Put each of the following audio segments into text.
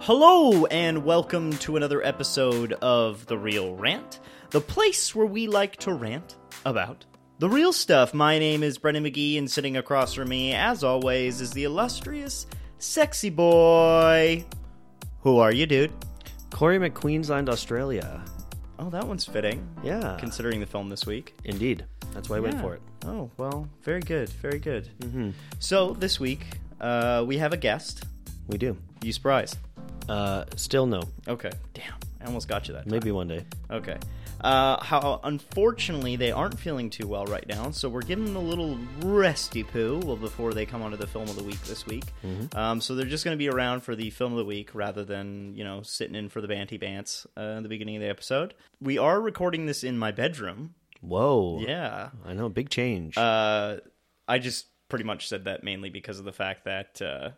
Hello, and welcome to another episode of The Reel Rant, the place where we like to rant about the real stuff. My name is Breandan McGhee, and sitting across from me, as always, is the illustrious Sexy Boy. Who are you, dude? Corey McQueensland, Australia. Oh, that one's fitting, Yeah, considering the film this week. indeed. That's why I went for it. Oh, well, very good, very good. hmm So, this week, uh, we have a guest. We do. You surprised? Uh, still no. Okay. Damn, I almost got you that time. Maybe one day. Okay. Uh, how unfortunately they aren't feeling too well right now, so we're giving them a little resty poo before they come onto the film of the week this week. Um, so they're just going to be around for the film of the week rather than you know sitting in for the banty bants uh, in the beginning of the episode. We are recording this in my bedroom. Whoa. Yeah. I know. Big change. Uh, I just pretty much said that mainly because of the fact that uh,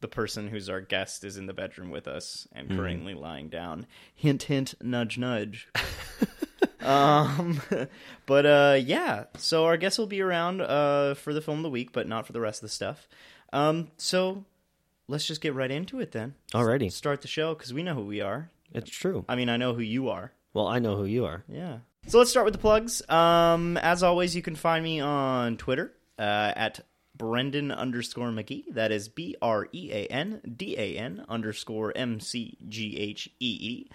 the person who's our guest is in the bedroom with us and currently lying down. Hint, hint, nudge, nudge. um, but uh, yeah, so our guest will be around uh, for the film of the week, but not for the rest of the stuff. Um, so let's just get right into it then. Alrighty. Start the show because we know who we are. it's true. I mean, I know who you are. Well, I know who you are. Yeah. So let's start with the plugs. Um, as always, you can find me on Twitter uh, at Breandan underscore McGhee. That is B R E A N D A N underscore M C G H E E.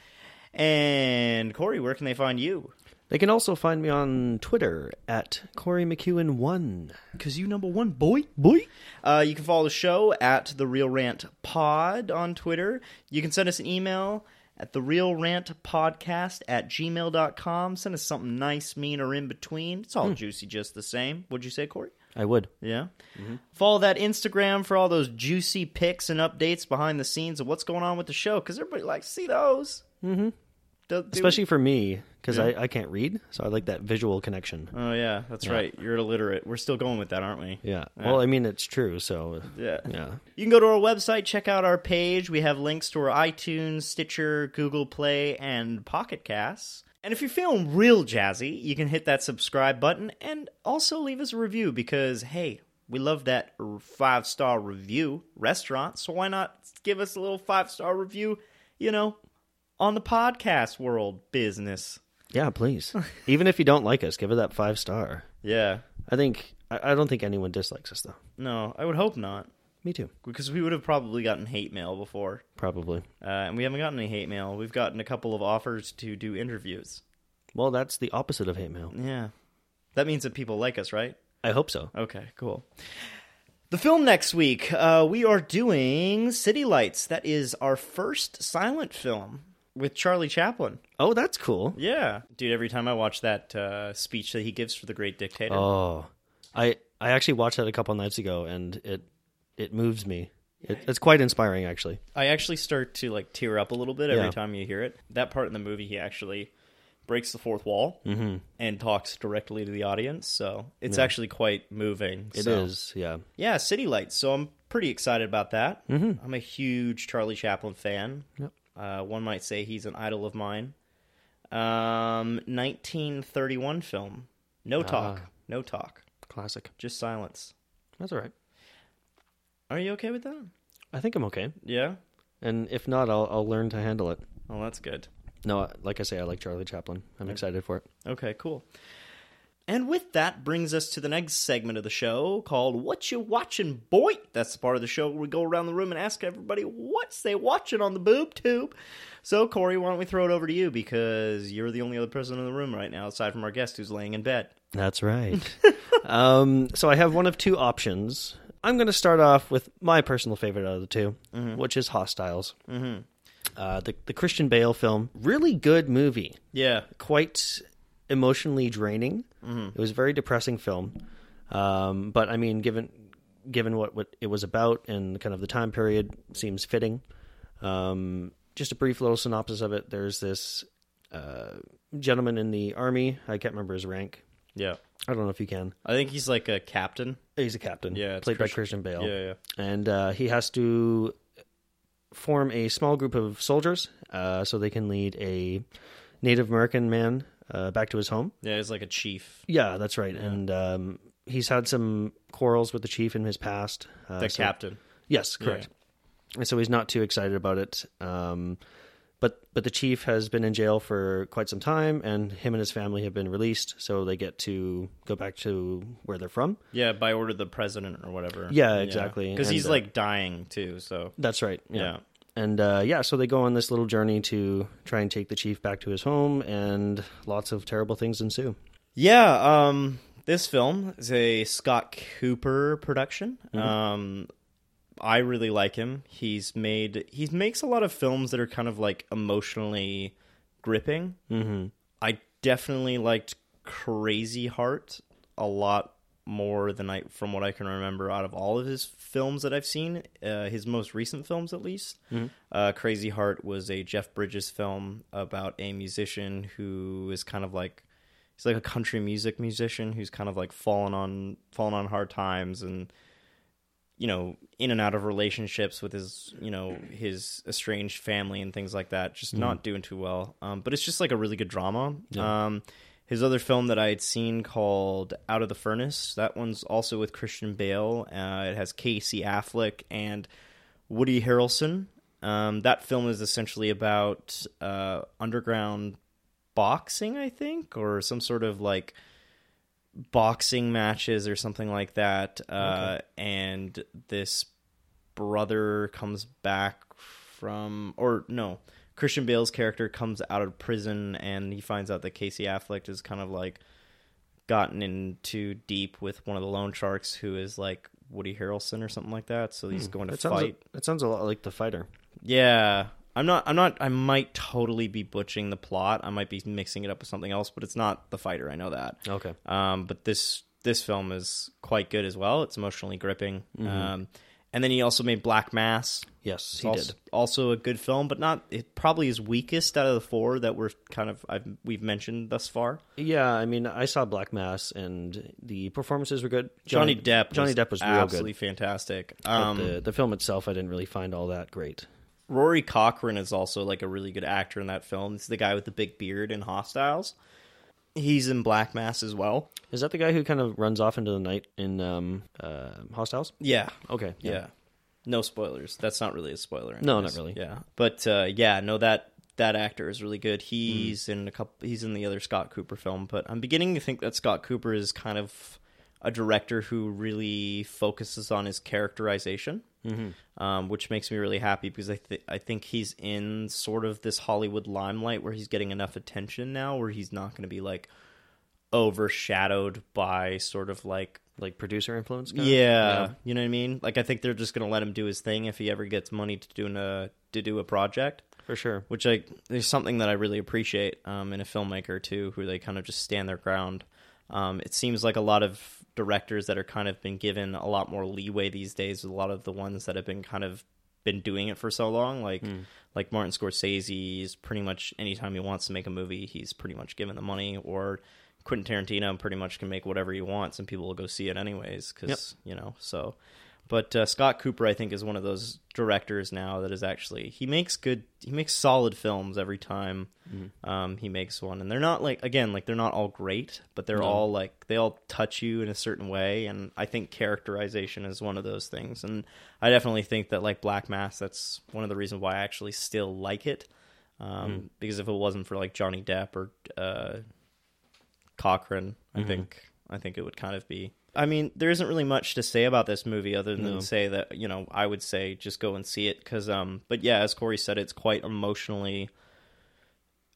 And Corey, where can they find you? They can also find me on Twitter at Corey McEwen1. Because you number one, boy. Boy. Uh, you can follow the show at The Reel Rant Pod on Twitter. You can send us an email at The Reel Rant Podcast at gmail.com. Send us something nice, mean, or in between. It's all juicy just the same. What'd you say, Corey? I would. Yeah. Follow that Instagram for all those juicy pics and updates behind the scenes of what's going on with the show because everybody likes to see those. Mm-hmm. Especially for me, because Yeah. I, I can't read, so I like that visual connection. Oh yeah, that's right. You're illiterate. We're still going with that, aren't we? Yeah. Well, I mean, it's true, so. Yeah. Yeah. You can go to our website, check out our page. We have links to our iTunes, Stitcher, Google Play, and Pocket Casts. And if you're feeling real jazzy, you can hit that subscribe button and also leave us a review because, hey, we love that five star review restaurant. So why not give us a little five star review, you know, on the podcast world business? Yeah, please. Even if you don't like us, give it that five star. Yeah. I think. I, I don't think anyone dislikes us, though. No, I would hope not Me too. because we would have probably gotten hate mail before. Probably. Uh, and we haven't gotten any hate mail. We've gotten a couple of offers to do interviews. Well, that's the opposite of hate mail. Yeah. That means that people like us, right? I hope so. Okay, cool. The film next week, uh, we are doing City Lights. That is our first silent film with Charlie Chaplin. Oh, that's cool. Yeah. Dude, every time I watch that uh, speech that he gives for the great dictator. Oh, I I actually watched that a couple nights ago, and it it moves me. It, it's quite inspiring, actually. I actually start to like tear up a little bit every Yeah. time you hear it. That part in the movie, he actually breaks the fourth wall and talks directly to the audience. So it's actually quite moving. It so. is, yeah. Yeah, City Lights. So I'm pretty excited about that. Mm-hmm. I'm a huge Charlie Chaplin fan. Yep. Uh, one might say he's an idol of mine. Um, 1931 film. No talk. Ah. No talk. Classic. Just silence. That's all right. Are you okay with that? I think I'm okay, Yeah. and if not, I'll I'll learn to handle it. Oh, that's good. No, like I say, I like Charlie Chaplin. I'm excited for it. Okay, cool. And with that brings us to the next segment of the show called What You Watching Boy? That's the part of the show where we go around the room and ask everybody what's they watching on the boob tube. So Corey, why don't we throw it over to you because you're the only other person in the room right now aside from our guest who's laying in bed. That's right. um, so I have one of two options. I'm going to start off with my personal favorite out of the 2 which is Hostiles. Mm-hmm. Uh, the the Christian Bale film, really good movie. Yeah. quite emotionally draining. It was a very depressing film, um, but I mean, given given what, what it was about and kind of the time period, seems fitting. Um, just a brief little synopsis of it. There's this uh, gentleman in the army. I can't remember his rank. Yeah. I don't know if you can. I think he's like a captain. He's a captain. Yeah, played by Christian- Christian Bale. Yeah, yeah. and uh, he has to form a small group of soldiers uh, so they can lead a Native American man uh, back to his home. Yeah, he's like a chief. Yeah, that's right. And um, he's had some quarrels with the chief in his past. Uh, The so- captain. Yes, correct. and so he's not too excited about it. Um, but but the chief has been in jail for quite some time, and him and his family have been released, so they get to go back to where they're from. Yeah, by order of the president or whatever. Yeah, exactly. Because And, he's uh, like dying too. So That's right. yeah. And uh, yeah, so they go on this little journey to try and take the chief back to his home, and lots of terrible things ensue. Yeah, um, this film is a Scott Cooper production. Um, I really like him. He's made he makes a lot of films that are kind of like emotionally gripping. Mm-hmm. I definitely liked Crazy Heart a lot more than I from what I can remember out of all of his films that I've seen. Uh, his most recent films, at least. Uh, Crazy Heart was a Jeff Bridges film about a musician who is kind of like he's like a country music musician who's kind of like fallen on fallen on hard times and you know in and out of relationships with his you know his estranged family and things like that just not doing too well um, but it's just like a really good drama um, his other film that i had seen called out of the furnace that one's also with christian bale. Uh, it has casey affleck and woody harrelson. Um, that film is essentially about uh, underground boxing i think or some sort of like boxing matches or something like that. Uh, And this brother comes back from, or no, Christian Bale's character comes out of prison and he finds out that Casey Affleck is kind of like gotten in too deep with one of the loan sharks who is like Woody Harrelson or something like that. So he's going to That sounds, fight. that sounds a lot like the fighter. Yeah. I'm not I'm not I might totally be butchering the plot. I might be mixing it up with something else, but it's not the fighter, I know that. Okay. Um, but this this film is quite good as well. It's emotionally gripping. Mm-hmm. Um, and then he also made Black Mass. Yes, he also, did. also a good film, but not it probably his weakest out of the four that we're kind of I've, we've mentioned thus far. Yeah, I mean, I saw Black Mass, and the performances were good. Johnny, Depp, Johnny was Depp was absolutely good. fantastic. But Um, the the film itself, I didn't really find all that great. Rory Cochrane is also like a really good actor in that film. He's the guy with the big beard in Hostiles. He's in Black Mass as well. Is that the guy who kind of runs off into the night in um, uh, Hostiles? Yeah, Okay, yeah. No spoilers. That's not really a spoiler. No, not really. Yeah, but uh, yeah, no that that actor is really good. He's in a couple. He's in the other Scott Cooper film, but I'm beginning to think that Scott Cooper is kind of a director who really focuses on his characterization, Mm-hmm. um, which makes me really happy because I th- I think he's in sort of this Hollywood limelight where he's getting enough attention now, where he's not going to be like overshadowed by sort of like Like producer influence. yeah, you know what I mean. Like I think they're just gonna let him do his thing if he ever gets money to do a to do a project. for sure. Which I there's something that I really appreciate um, in a filmmaker too, who they kind of just stand their ground. Um, it seems like a lot of directors that are kind of been given a lot more leeway these days. with A lot of the ones that have been kind of been doing it for so long, like hmm. like Martin Scorsese, is pretty much anytime he wants to make a movie, he's pretty much given the money. Or Quentin Tarantino pretty much can make whatever he wants, and people will go see it anyways because you know. So, but uh, Scott Cooper, I think, is one of those directors now that is actually he makes good, he makes solid films every time um, he makes one, and they're not like again like they're not all great, but they're all like they all touch you in a certain way, and I think characterization is one of those things, and I definitely think that like Black Mass, that's one of the reasons why I actually still like it. Um, Because if it wasn't for like Johnny Depp or uh, Cochrane, I think I think it would kind of be. I mean, there isn't really much to say about this movie other than No. say that you know I would say just go and see it because um. But yeah, as Corey said, it's quite emotionally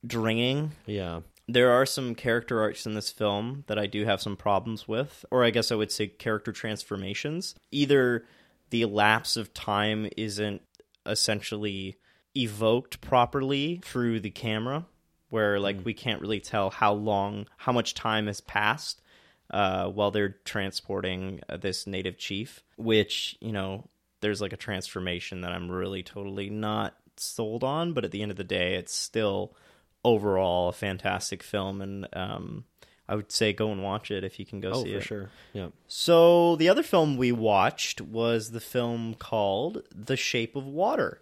draining. Yeah. There are some character arcs in this film that I do have some problems with, or I guess I would say character transformations. Either the lapse of time isn't essentially evoked properly through the camera, where like we can't really tell how long, how much time has passed uh, while they're transporting uh, this native chief. Which you know, there's like a transformation that I'm really totally not sold on, but at the end of the day, it's still overall a fantastic film, and um, I would say go and watch it if you can go see it. Oh, see for it. sure. Yeah. So the other film we watched was the film called The Shape of Water.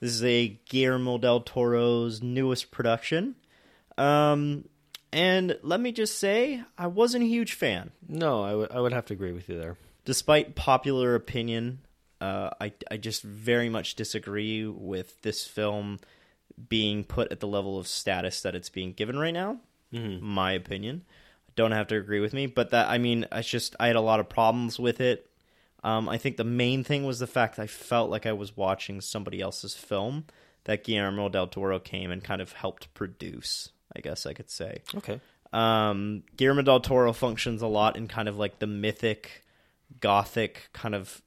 This is a Guillermo del Toro's newest production. Um, and let me just say, I wasn't a huge fan. No, I would I would have to agree with you there. Despite popular opinion, uh, I I just very much disagree with this film being put at the level of status that it's being given right now. My opinion. Don't have to agree with me, but that I mean, I just I had a lot of problems with it. Um, I think the main thing was the fact I felt like I was watching somebody else's film that Guillermo del Toro came and kind of helped produce. I guess I could say. Okay. Um, Guillermo del Toro functions a lot in kind of like the mythic, gothic kind of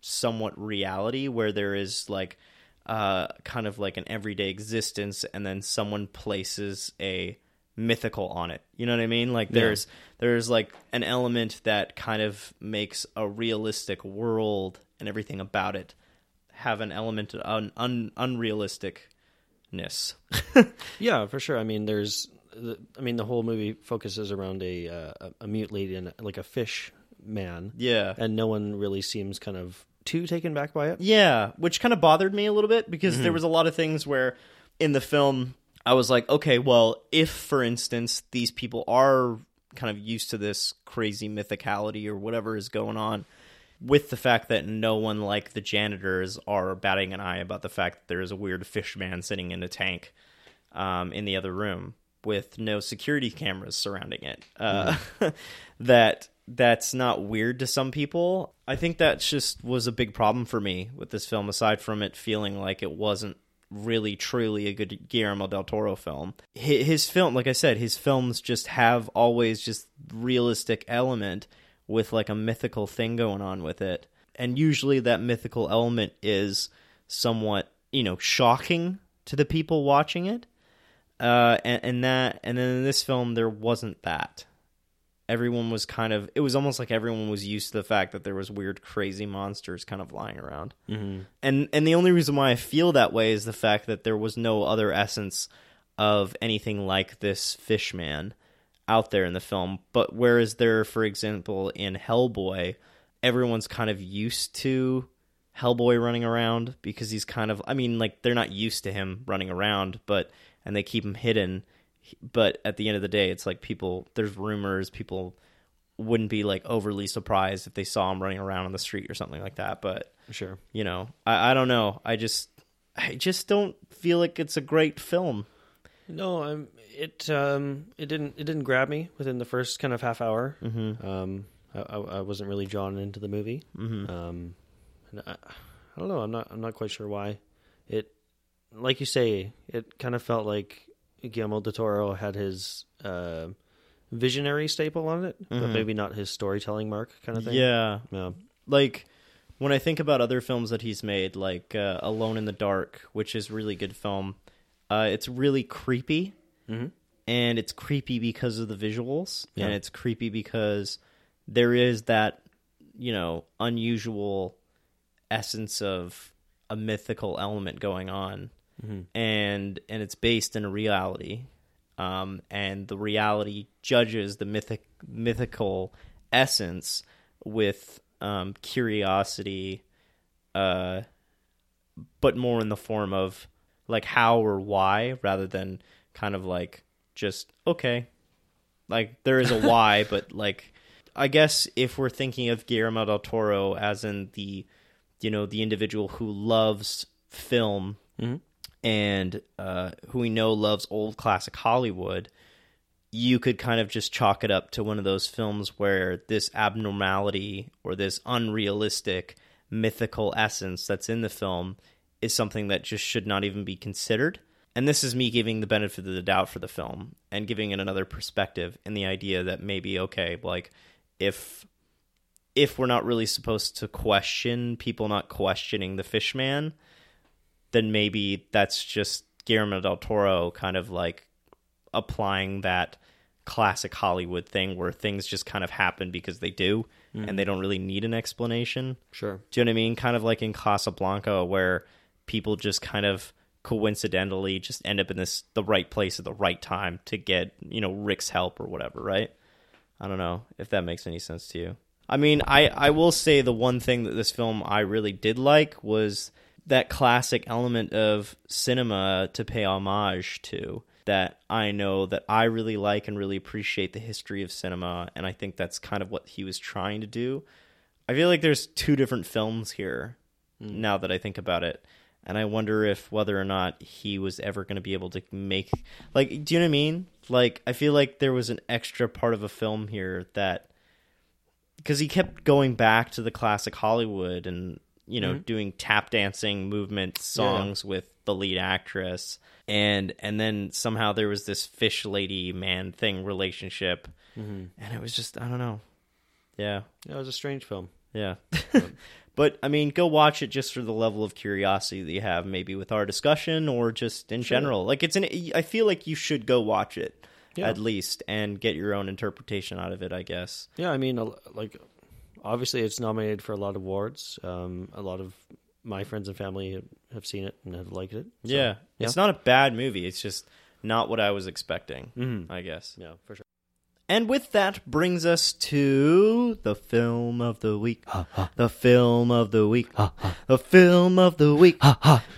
somewhat reality where there is like uh, kind of like an everyday existence, and then someone places a mythical on it. You know what I mean? Like there's there's like an element that kind of makes a realistic world and everything about it have an element of un, un, unrealisticness. Yeah, for sure. I mean, there's, the- I mean, the whole movie focuses around a uh, a- a mute lady and like a fish man, yeah. and no one really seems kind of too taken back by it. Yeah, which kind of bothered me a little bit because there was a lot of things where in the film I was like, okay, well, if for instance these people are kind of used to this crazy mythicality or whatever is going on with the fact that no one like the janitors are batting an eye about the fact that there is a weird fish man sitting in a tank um, in the other room with no security cameras surrounding it. Uh, that that's not weird to some people. I think that just was a big problem for me with this film. Aside from it feeling like it wasn't really truly a good Guillermo del Toro film, his, his film, like I said, his films just have always just realistic element with like a mythical thing going on with it, and usually that mythical element is somewhat you know shocking to the people watching it uh, and, and that, and then in this film, there wasn't that. Everyone was kind of. It was almost like everyone was used to the fact that there was weird, crazy monsters kind of lying around. Mm-hmm. And and the only reason why I feel that way is the fact that there was no other essence of anything like this fish man out there in the film. But whereas there, for example, in Hellboy, everyone's kind of used to Hellboy running around because he's kind of I mean like they're not used to him running around but and they keep him hidden but at the end of the day it's like people there's rumors people wouldn't be like overly surprised if they saw him running around on the street or something like that but Sure. you know I, I don't know I just I just don't feel like it's a great film No, um, it um, it didn't it didn't grab me within the first kind of half hour. Mm-hmm. Um, I, I, wasn't really drawn into the movie. Mm-hmm. Um, and I, I don't know. I'm not I'm not quite sure why. It, like you say, it kind of felt like Guillermo del Toro had his uh, visionary staple on it, but maybe not his storytelling mark kind of thing. yeah Yeah. like when I think about other films that he's made, like uh, Alone in the Dark, which is really good film, uh, it's really creepy, Mhm. and it's creepy because of the visuals, and it's creepy because there is that you know unusual essence of a mythical element going on, and and it's based in a reality, um, and the reality judges the mythic mythical essence with um, curiosity, uh, but more in the form of like how or why rather than kind of like just okay, like there is a why, but like I guess if we're thinking of Guillermo del Toro as in the you know the individual who loves film and uh, who we know loves old classic Hollywood, you could kind of just chalk it up to one of those films where this abnormality or this unrealistic mythical essence that's in the film is something that just should not even be considered. And this is me giving the benefit of the doubt for the film and giving it another perspective in the idea that maybe okay, like if if we're not really supposed to question people not questioning the fishman, then maybe that's just Guillermo del Toro kind of like applying that classic Hollywood thing where things just kind of happen because they do and mm-hmm. they don't really need an explanation. Sure. Do you know what I mean? Kind of like in Casablanca where people just kind of coincidentally just end up in this the right place at the right time to get, you know, Rick's help or whatever, right? I don't know if that makes any sense to you. I mean, I I will say the one thing that this film I really did like was that classic element of cinema to pay homage to that I know that I really like and really appreciate the history of cinema and I think that's kind of what he was trying to do. I feel like there's two different films here hmm. now that I think about it. And I wonder if whether or not he was ever going to be able to make like do you know what I mean? Like I feel like there was an extra part of a film here that because he kept going back to the classic Hollywood and you know mm-hmm. doing tap dancing movement songs with the lead actress. And and then somehow there was this fish lady man thing relationship. Mm-hmm. And it was just I don't know. Yeah. Yeah, it was a strange film. yeah but I mean go watch it just for the level of curiosity that you have maybe with our discussion or just in general like it's an I feel like you should go watch it Yeah. at least and get your own interpretation out of it I guess Yeah, I mean, like obviously it's nominated for a lot of awards. Um, a lot of my friends and family have seen it and have liked it. So, yeah. It's not a bad movie. It's just not what I was expecting, I guess. yeah, for sure. And with that brings us to the film of the week. The film of the week. The film of the week.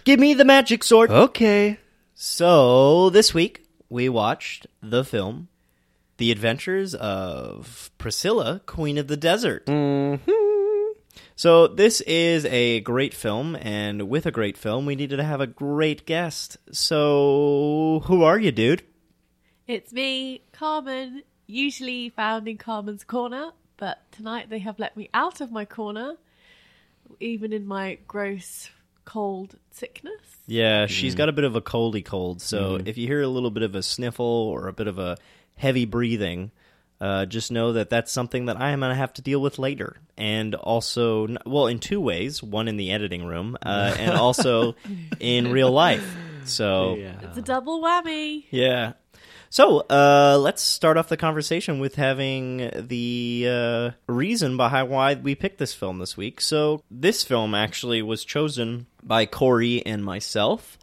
Give me the magic sword. Okay. So, this week we watched the film The Adventures of Priscilla, Queen of the Desert. Mm-hmm. So, this is a great film, and with a great film, we needed to have a great guest. So, who are you, dude? It's me, Carmen, usually found in Carmen's corner, but tonight they have let me out of my corner, even in my gross cold sickness. Yeah, she's got a bit of a coldy cold. So if you hear a little bit of a sniffle or a bit of a heavy breathing, uh, just know that that's something that I am going to have to deal with later. And also, well, in two ways one in the editing room, uh, and also in real life. So, Yeah. It's a double whammy. yeah. So uh, let's start off the conversation with having the uh, reason behind why we picked this film this week. So this film actually was chosen by Corey and myself.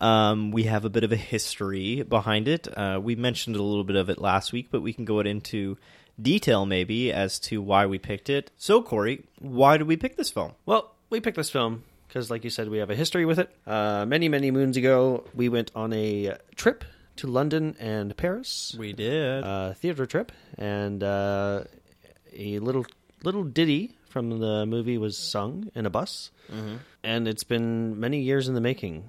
Um, we have a bit of a history behind it. Uh, we mentioned a little bit of it last week, but we can go into detail maybe as to why we picked it. So Corey, why did we pick this film? Well, we picked this film because, like you said, we have a history with it. Uh, many, many moons ago, we went on a trip to London and Paris. We did. a theater trip, and uh, a little little ditty from the movie was sung in a bus, and it's been many years in the making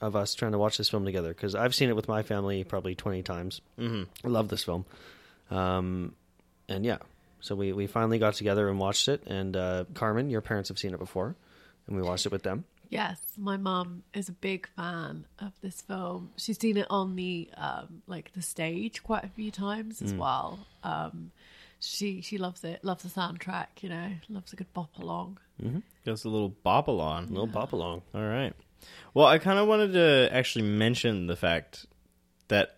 of us trying to watch this film together because I've seen it with my family probably twenty times. Mm-hmm. I love this film, um, and yeah, so we we finally got together and watched it. And uh, Carmen, your parents have seen it before, and we watched it with them. Yes, my mom is a big fan of this film. She's seen it on the um, like the stage quite a few times as well. Um, she she loves it, loves the soundtrack. You know, loves a good bop along. Just a little bobble on. Little bop along. All right. Well, I kind of wanted to actually mention the fact that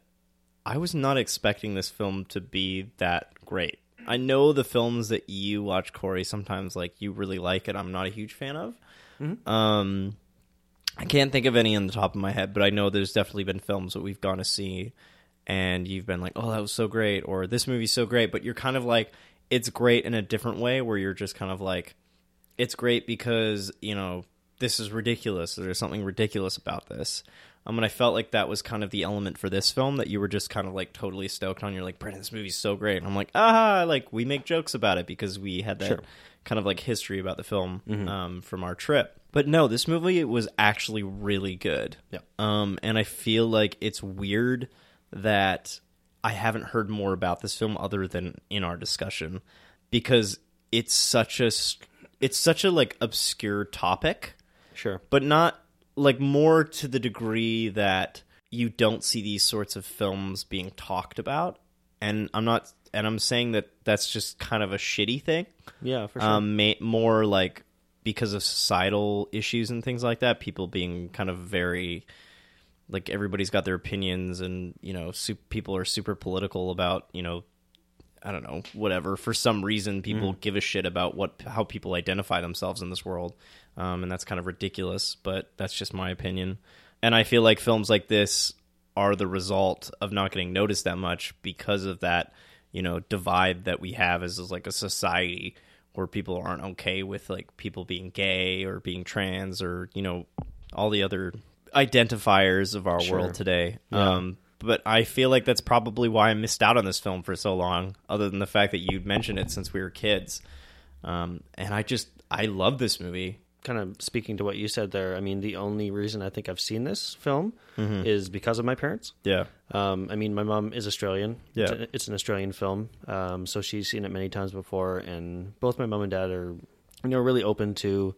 I was not expecting this film to be that great. I know the films that you watch, Corey, sometimes like you really like it. I'm not a huge fan of. Um, I can't think of any on the top of my head, but I know there's definitely been films that we've gone to see, and you've been like, "Oh, that was so great," or "This movie's so great," but you're kind of like, it's great in a different way, where you're just kind of like, it's great because you know this is ridiculous. Or There's something ridiculous about this. Um, and I felt like that was kind of the element for this film that you were just kind of like totally stoked on. You're like, Brandon, this movie's so great. And I'm like, ah, like we make jokes about it because we had that Sure. Kind of like history about the film um, from our trip. But no, this movie was actually really good. Yeah. Um, and I feel like it's weird that I haven't heard more about this film other than in our discussion because it's such a it's such a like obscure topic, Sure. but not like more to the degree that you don't see these sorts of films being talked about. And I'm not and I'm saying that that's just kind of a shitty thing Yeah, for sure. um, ma- more like because of societal issues and things like that. People being kind of very like everybody's got their opinions, and you know, su- people are super political about you know, I don't know, whatever. For some reason, people give a shit about what how people identify themselves in this world, um, and that's kind of ridiculous. But that's just my opinion. And I feel like films like this are the result of not getting noticed that much because of that, you know, divide that we have as, as like a society where people aren't okay with like people being gay or being trans or you know all the other identifiers of our Sure. world today. Um, but I feel like that's probably why I missed out on this film for so long, other than the fact that you'd mentioned it since we were kids. Um, and I just I love this movie. Kind of speaking to what you said there, I mean, the only reason I think I've seen this film is because of my parents. Yeah. Um, I mean, my mom is Australian. Yeah. It's, a- it's an Australian film, um, so she's seen it many times before. And both my mom and dad are, you know, really open to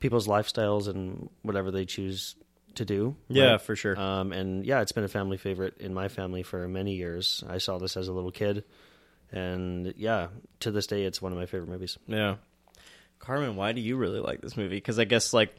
people's lifestyles and whatever they choose to do. Yeah, right? for sure. Um, and yeah, it's been a family favorite in my family for many years. I saw this as a little kid, and yeah, to this day, it's one of my favorite movies. Yeah. Carmen, why do you really like this movie? Because I guess, like,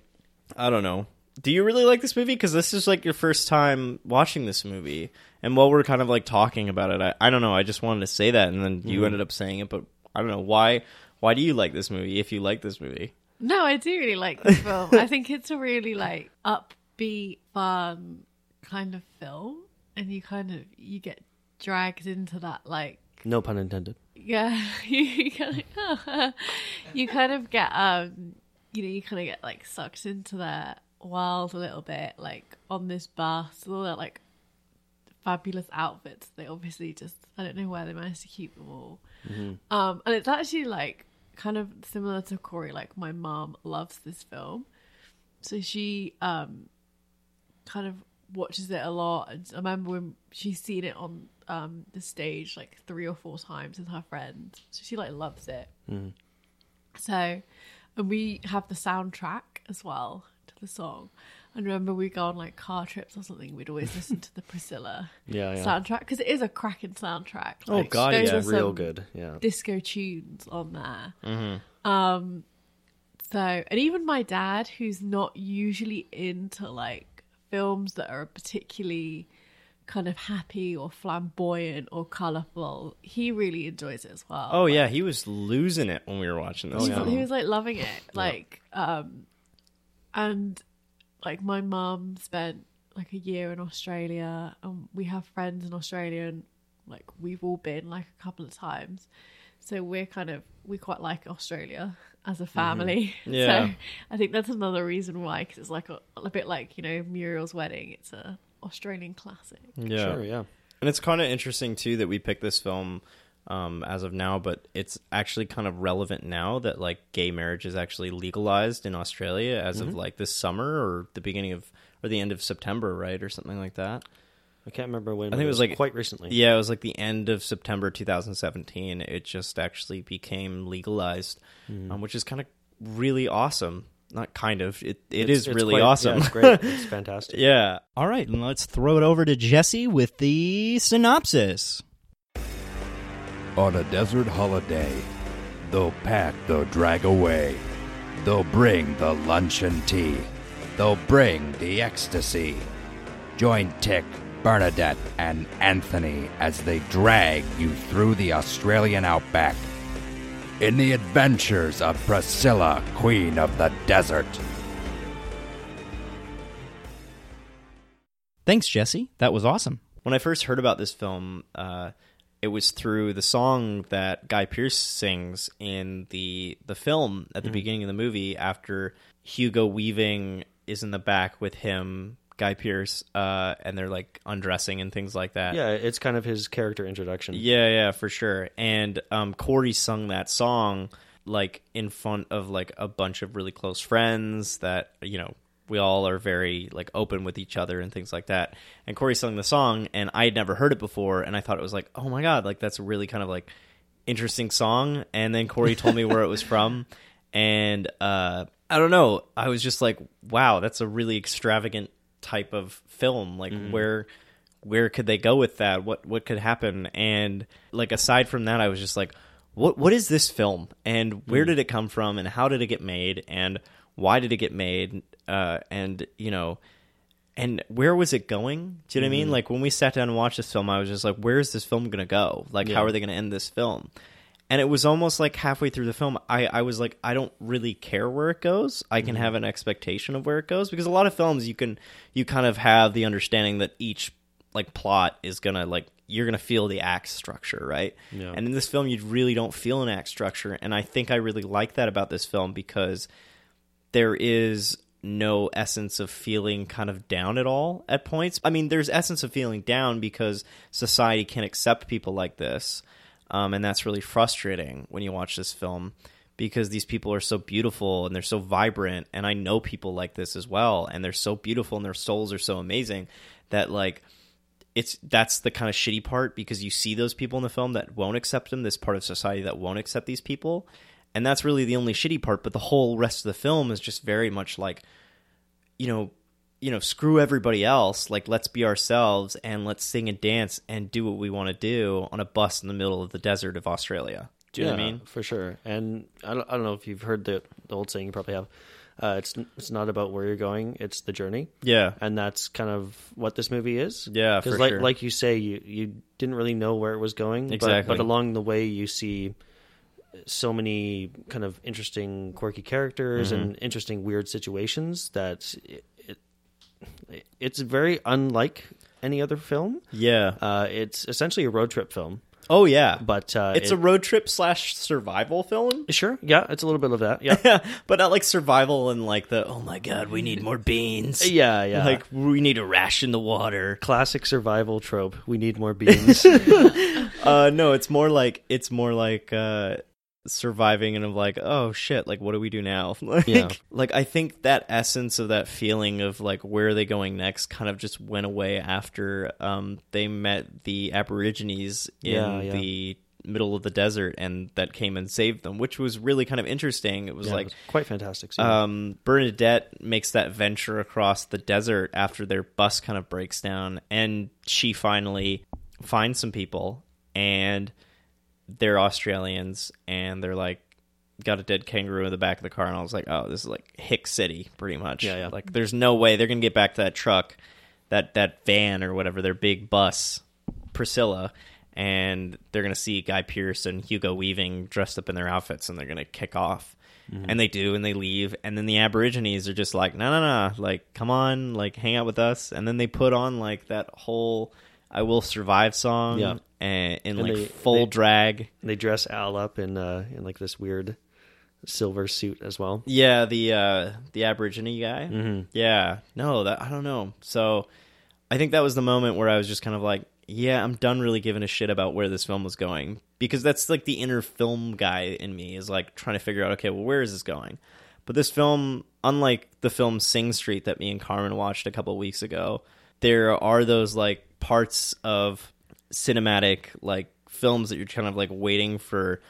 I don't know. Do you really like this movie? Because this is like your first time watching this movie, and while we're kind of like talking about it, I, I don't know. I just wanted to say that, and then you mm-hmm. ended up saying it, but I don't know why. Why do you like this movie? If you like this movie, No, I do really like this film. I think it's a really like upbeat, fun kind of film, and you kind of you get dragged into that like No pun intended. Yeah, you kind of you kind of get um you know you kind of get like sucked into their world a little bit, like on this bus, with all that like fabulous outfits. They obviously just I don't know where they managed to keep them all. Um, and it's actually like kind of similar to Corey. Like my mom loves this film, so she um kind of watches it a lot. And I remember when she's seen it on um the stage like three or four times with her friends, so she like loves it. So, and we have the soundtrack as well to the song. And remember, we go on like car trips or something. We'd always listen to the Priscilla Yeah, yeah. soundtrack because it is a cracking soundtrack. Oh, God, yeah. Real good. Yeah. disco tunes on there. Mm-hmm. Um, so and even my dad, who's not usually into like films that are particularly kind of happy or flamboyant or colorful, he really enjoys it as well. oh yeah, he was losing it when we were watching this. he, was, he was like loving it, like um, and like my mom spent like a year in Australia, and we have friends in Australia, and like we've all been like a couple of times, so we're kind of we quite like Australia as a family. Yeah. so I think that's another reason why, because it's like a, a bit like you know Muriel's wedding. It's a Australian classic. yeah, Sure. Yeah. And it's kind of interesting too that we picked this film um, as of now, but it's actually kind of relevant now that like gay marriage is actually legalized in Australia as of like this summer or the beginning of or the end of September, right, or something like that. I can't remember when. I think it was like quite recently. Yeah, it was like the end of September 2017. It just actually became legalized, um, which is kind of really awesome. Not kind of. It it It's- is it's really quite- awesome. Yeah, it's great. It's fantastic. Yeah. All right, and let's throw it over to Jesse with the synopsis. On a desert holiday, they'll pack the drag away. They'll bring the luncheon tea. They'll bring the ecstasy. Join Tick, Bernadette, and Anthony as they drag you through the Australian outback in the adventures of Priscilla, Queen of the Desert. Thanks, Jesse. That was awesome. When I first heard about this film, uh, it was through the song that Guy Pearce sings in the the film at the beginning of the movie after Hugo Weaving is in the back with him, Guy Pearce, uh, and they're like undressing and things like that. Yeah, it's kind of his character introduction. Yeah, yeah, for sure. And um, Corey sung that song like in front of like a bunch of really close friends that you know we all are very like open with each other and things like that. And Corey sung the song, and I had never heard it before, and I thought it was like, oh my god, like that's a really kind of like interesting song. And then Corey told me where it was from, and uh, I don't know, I was just like, wow, that's a really extravagant type of film. Like mm-hmm. where where could they go with that? What what could happen? And like aside from that, I was just like, what what is this film? And where mm. did it come from? And how did it get made? And why did it get made? Uh, and you know, and where was it going? Do you know what I mean? Mm-hmm. Like when we sat down and watched this film, I was just like, where is this film gonna go? Like how are they gonna end this film? And it was almost like halfway through the film, I, I was like, I don't really care where it goes. I can mm-hmm. have an expectation of where it goes because a lot of films you can you kind of have the understanding that each like plot is gonna like you're gonna feel the act structure, right? Yeah. And in this film, you really don't feel an act structure, and I think I really like that about this film because there is no essence of feeling kind of down at all at points. I mean, there's essence of feeling down because society can't accept people like this, um, and that's really frustrating when you watch this film. because these people are so beautiful and they're so vibrant. And I know people like this as well. And they're so beautiful and their souls are so amazing that like it's that's the kind of shitty part because you see those people in the film that won't accept them this part of society that won't accept these people. And that's really the only shitty part. But the whole rest of the film is just very much like you know you know screw everybody else like let's be ourselves and let's sing and dance and do what we want to do on a bus in the middle of the desert of australia do you know what i mean For sure. And I don't, I don't know if you've heard the, the old saying, you probably have. Uh, it's it's not about where you're going; it's the journey, yeah and that's kind of what this movie is. Yeah, because like sure. like you say, you you didn't really know where it was going, but- Exactly. But, along the way, you see so many kind of interesting, quirky characters Mm-hmm. and interesting, weird situations that it's very unlike any other film. yeah. Uh, it's essentially a road trip film, oh yeah. But uh, it's it- a road trip slash survival film? Sure, yeah, it's a little bit of that, yeah, but not like survival and like the oh my god we need more beans. Yeah, yeah. like we need to ration the water. Classic survival trope. We need more beans. uh no it's more like it's more like uh surviving and of like oh shit like what do we do now like Yeah. like i think that essence of that feeling of like where are they going next kind of just went away after um they met the aborigines in Yeah, yeah. the middle of the desert and that came and saved them which was really kind of interesting it was Yeah, it like was quite fantastic. um, Bernadette makes that venture across the desert after their bus kind of breaks down, and she finally finds some people, and they're Australians, and they're like got a dead kangaroo in the back of the car, and I was like, oh, this is like Hick City, pretty much. Yeah, yeah. Like, there's no way they're gonna get back to that truck, that that van or whatever, their big bus, Priscilla. And they're gonna see Guy Pearce and Hugo Weaving dressed up in their outfits, and they're gonna kick off mm-hmm. and they do and they leave and then the aborigines are just like no no no like come on like hang out with us and then they put on like that whole i will survive song Yeah. and in like they- full they- drag they dress Al up in uh, in like this weird silver suit as well. yeah the uh the aborigine guy Mm-hmm. yeah no that i don't know so i think that was the moment where i was just kind of like yeah i'm done really giving a shit about where this film was going because that's like the inner film guy in me is like trying to figure out okay well where is this going but this film unlike the film sing street that me and carmen watched a couple weeks ago there are those like parts of cinematic like films that you're kind of like waiting for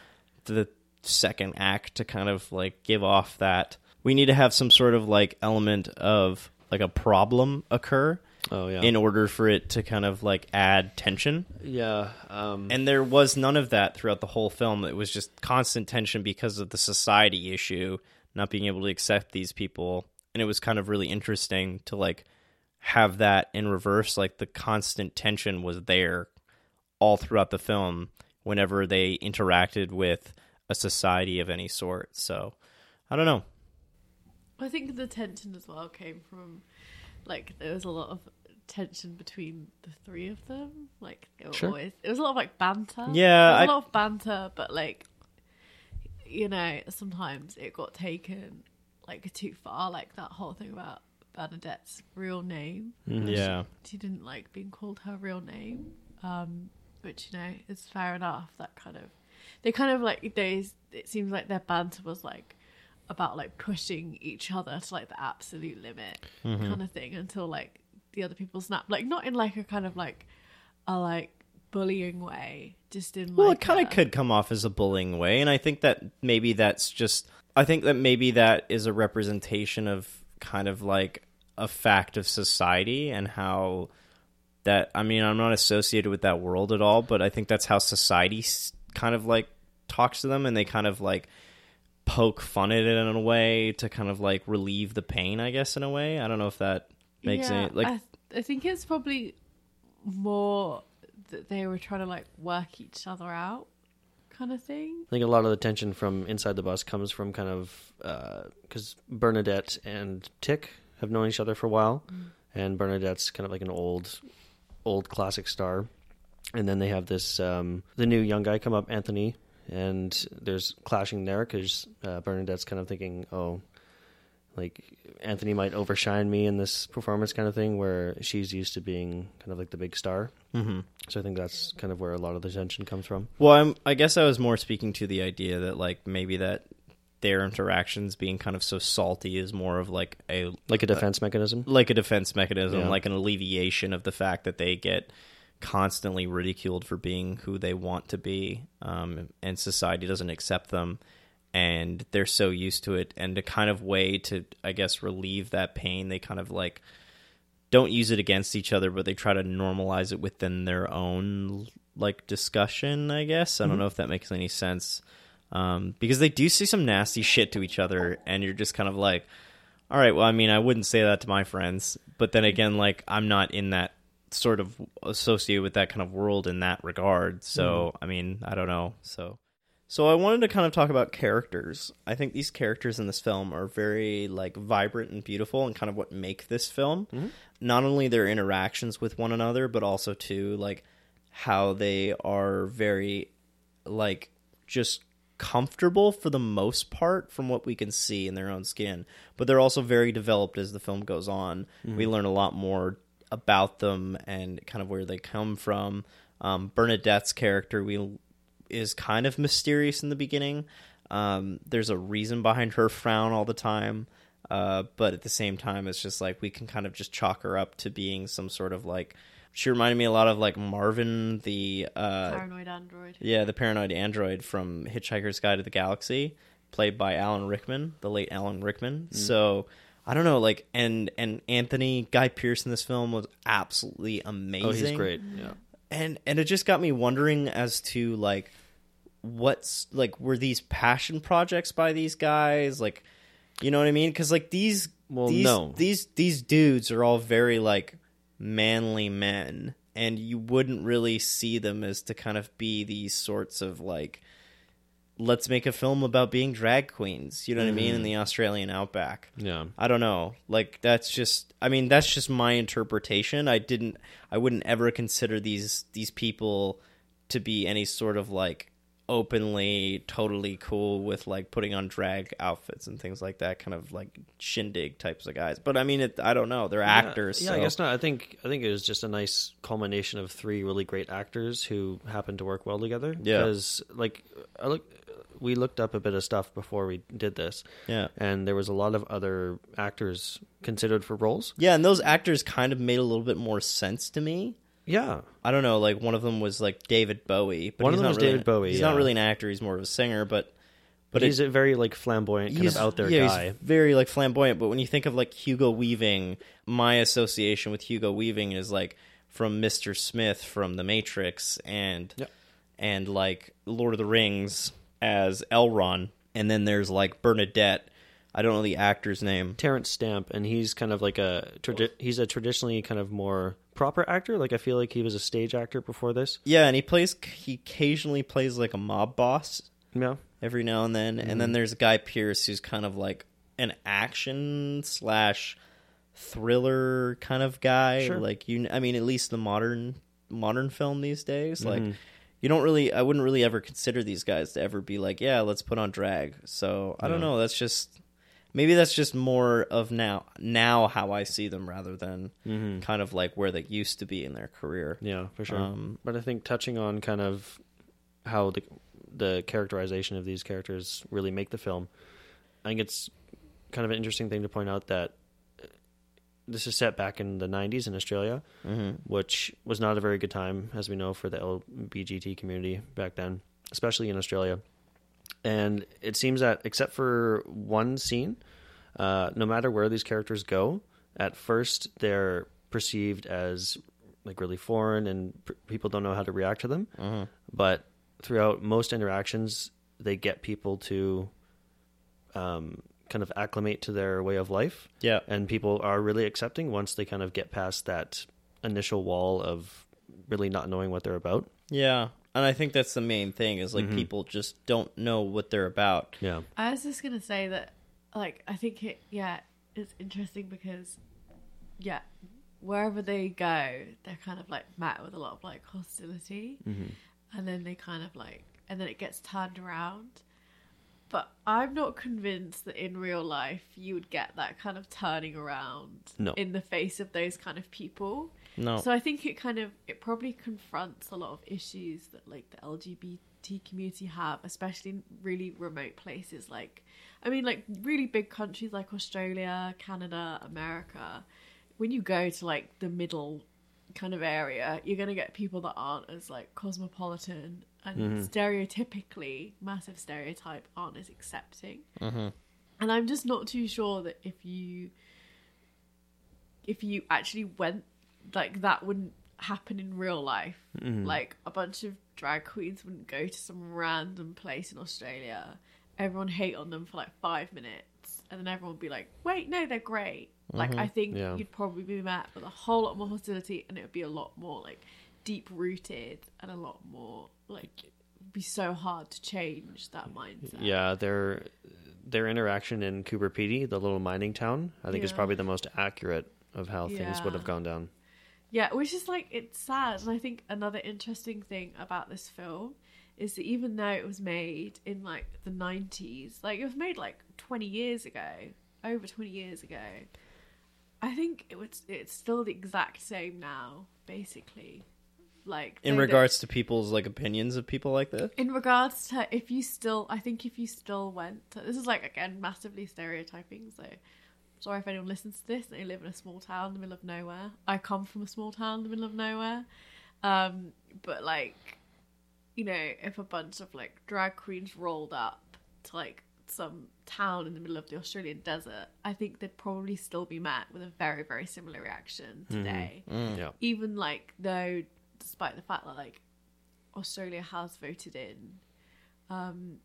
the second act to kind of like give off that. We need to have some sort of like element of like a problem occur Oh yeah, in order for it to kind of like add tension. Yeah. Um, and there was none of that throughout the whole film. It was just constant tension because of the society issue not being able to accept these people. And it was kind of really interesting to like have that in reverse like the constant tension was there all throughout the film whenever they interacted with a society of any sort so i don't know I think the tension as well came from like there was a lot of tension between the three of them. Like it Sure. always it was a lot of like banter. Yeah, I- a lot of banter, but like you know sometimes it got taken like too far. Like that whole thing about Bernadette's real name. yeah She didn't like being called her real name, um, which you know is fair enough. That kind of they kind of like they. It seems like their banter was like about like pushing each other to like the absolute limit kind of thing until like the other people snap. Like not in like a kind of like a like bullying way, just in Well, like it kind of could come off as a bullying way, and I think that maybe that's just. I think that maybe that is a representation of kind of like a fact of society and how that. I mean, I'm not associated with that world at all, but I think that's how society kind of like talks to them, and they kind of like poke fun at it in a way to kind of like relieve the pain. I guess in a way. I don't know if that makes yeah, any like. I, I think it's probably more that they were trying to like work each other out, kind of thing. I think a lot of the tension from inside the bus comes from kind of uh, because Bernadette and Tick have known each other for a while, and Bernadette's kind of like an old, old classic star, and then they have this um, the new young guy come up, Anthony, and there's clashing there because uh, Bernadette's kind of thinking, oh. Like Anthony might overshine me in this performance, kind of thing, where she's used to being kind of like the big star. Mhm. So I think that's kind of where a lot of the tension comes from. Well, I'm, I guess I was more speaking to the idea that like maybe that their interactions being kind of so salty is more of like a like a defense mechanism. like a defense mechanism, Yeah. like an alleviation of the fact that they get constantly ridiculed for being who they want to be, um, and society doesn't accept them, and they're so used to it. And a kind of way to, I guess, relieve that pain, they kind of like don't use it against each other, but they try to normalize it within their own like discussion. I guess I don't know if that makes any sense. Um, because they do say some nasty shit to each other, and you're just kind of like, all right, well, I mean, I wouldn't say that to my friends, but then again, like, I'm not in that sort of associated with that kind of world in that regard. So, I mean, I don't know. So, so I wanted to kind of talk about characters. I think these characters in this film are very like vibrant and beautiful, and kind of what make this film. Not only their interactions with one another, but also too like how they are very like just comfortable for the most part from what we can see in their own skin but they're also very developed as the film goes on. We learn a lot more about them and kind of where they come from. Um, bernadette's character we is kind of mysterious in the beginning. Um, there's a reason behind her frown all the time uh, but at the same time it's just like we can kind of just chalk her up to being some sort of like she reminded me a lot of like marvin the uh, Paranoid android. yeah, the paranoid android from Hitchhiker's Guide to the Galaxy, played by Alan Rickman, the late Alan Rickman. So I don't know, like, and and Anthony Guy Pearce in this film was absolutely amazing. Oh, he's great. Yeah. and and it just got me wondering as to like what's like were these passion projects by these guys like you know what i mean because like these Well, these, no. these these dudes are all very like manly men and you wouldn't really see them as to kind of be these sorts of like let's make a film about being drag queens you know what i mean in mm-hmm. the australian outback Yeah. I don't know. Like that's just I mean that's just my interpretation. I didn't I wouldn't ever consider these these people to be any sort of like openly totally cool with like putting on drag outfits and things like that kind of like shindig types of guys. But I mean it I don't know. They're actors. Yeah, I guess not. I think I think it was just a nice culmination of three really great actors who happened to work well together. Yeah. Because like I look, we looked up a bit of stuff before we did this. Yeah. And there was a lot of other actors considered for roles. Yeah, and those actors kind of made a little bit more sense to me. Yeah. I don't know, like one of them was like David Bowie. But One of he's them was really- David Bowie, He's yeah. not really an actor, he's more of a singer, but But he's a very like flamboyant kind of out there yeah, guy. He's very like flamboyant, but when you think of like Hugo Weaving, my association with Hugo Weaving is like from Mr. Smith from The Matrix and Yep. and like Lord of the Rings as Elrond, and then there's like Bernadette. I don't know the actor's name. Terence Stamp, and he's kind of like a tradi- he's a traditionally kind of more proper actor. Like I feel like he was a stage actor before this. Yeah, and he plays. He occasionally plays like a mob boss Yeah. every now and then. And then mm-hmm. there's Guy Pearce, who's kind of like an action slash thriller kind of guy. Sure. Like you, I mean, at least the modern modern film these days, like mm-hmm. you don't really, I wouldn't really ever consider these guys to ever be like, yeah, let's put on drag. So I don't know. That's just maybe that's just more of now now how I see them rather than kind of like where they used to be in their career. Yeah, for sure. Um, but I think touching on kind of how the the characterization of these characters really make the film, I think it's kind of an interesting thing to point out that uh, this is set back in the 90s in Australia, which was not a very good time, as we know, for the LBGT community back then, especially in Australia. And it seems that, except for one scene, uh, no matter where these characters go, at first they're perceived as like really foreign and p- people don't know how to react to them. But throughout most interactions, they get people to um, kind of acclimate to their way of life. Yeah. And people are really accepting once they kind of get past that initial wall of really not knowing what they're about. Yeah. And I think that's the main thing is like mm-hmm. people just don't know what they're about. Yeah. I was just gonna say that, like, I think it, yeah, it's interesting because, yeah, wherever they go, they're kind of like met with a lot of like hostility, mm-hmm. and then they kind of like, and then it gets turned around. But I'm not convinced that in real life you would get that kind of turning around No. in the face of those kind of people. No. So I think it kind of it probably confronts a lot of issues that like the LGBT community have, especially in really remote places like I mean, like really big countries like Australia, Canada, America. When you go to like the middle kind of area, you're gonna get people that aren't as like cosmopolitan and mm-hmm. stereotypically massive stereotype aren't as accepting. Mm-hmm. And I'm just not too sure that if you if you actually went like that wouldn't happen in real life. Mm-hmm. Like a bunch of drag queens wouldn't go to some random place in Australia. Everyone hate on them for like five minutes, and then everyone would be like, "Wait, no, they're great." Like mm-hmm. I think Yeah. you'd probably be met with a whole lot more hostility, and it would be a lot more like deep rooted and a lot more like it'd be so hard to change that mindset. Yeah, their their interaction in Coober Pedy, the little mining town, I think is probably the most accurate of how things would have gone down. Yeah, which is like it's sad, and I think another interesting thing about this film is that even though it was made in like the nineties, like it was made like twenty years ago, over twenty years ago, I think it was it's still the exact same now, basically. Like In regards to people's like opinions of people like this. in regards to if you still i think if you still went to, this is like again massively stereotyping so sorry if anyone listens to this. They live in a small town in the middle of nowhere. I come from a small town in the middle of nowhere. Um but like you know if a bunch of like drag queens rolled up to like some town in the middle of the australian desert i think they'd probably still be met with a very very similar reaction today. Yeah. even like though despite the fact that like Australia has voted in um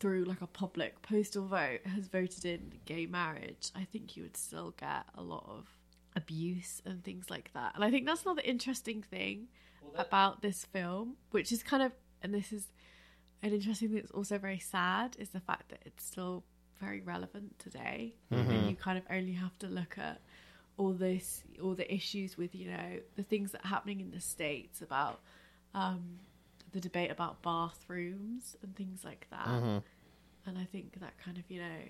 through like a public postal vote has voted in gay marriage, I think you would still get a lot of abuse and things like that. And I think that's another interesting thing about this film, which is kind of and this is an interesting thing that's also very sad is the fact that it's still very relevant today. And you kind of only have to look at all this all the issues with you know the things that are happening in the states about um the debate about bathrooms and things like that. And i think that kind of you know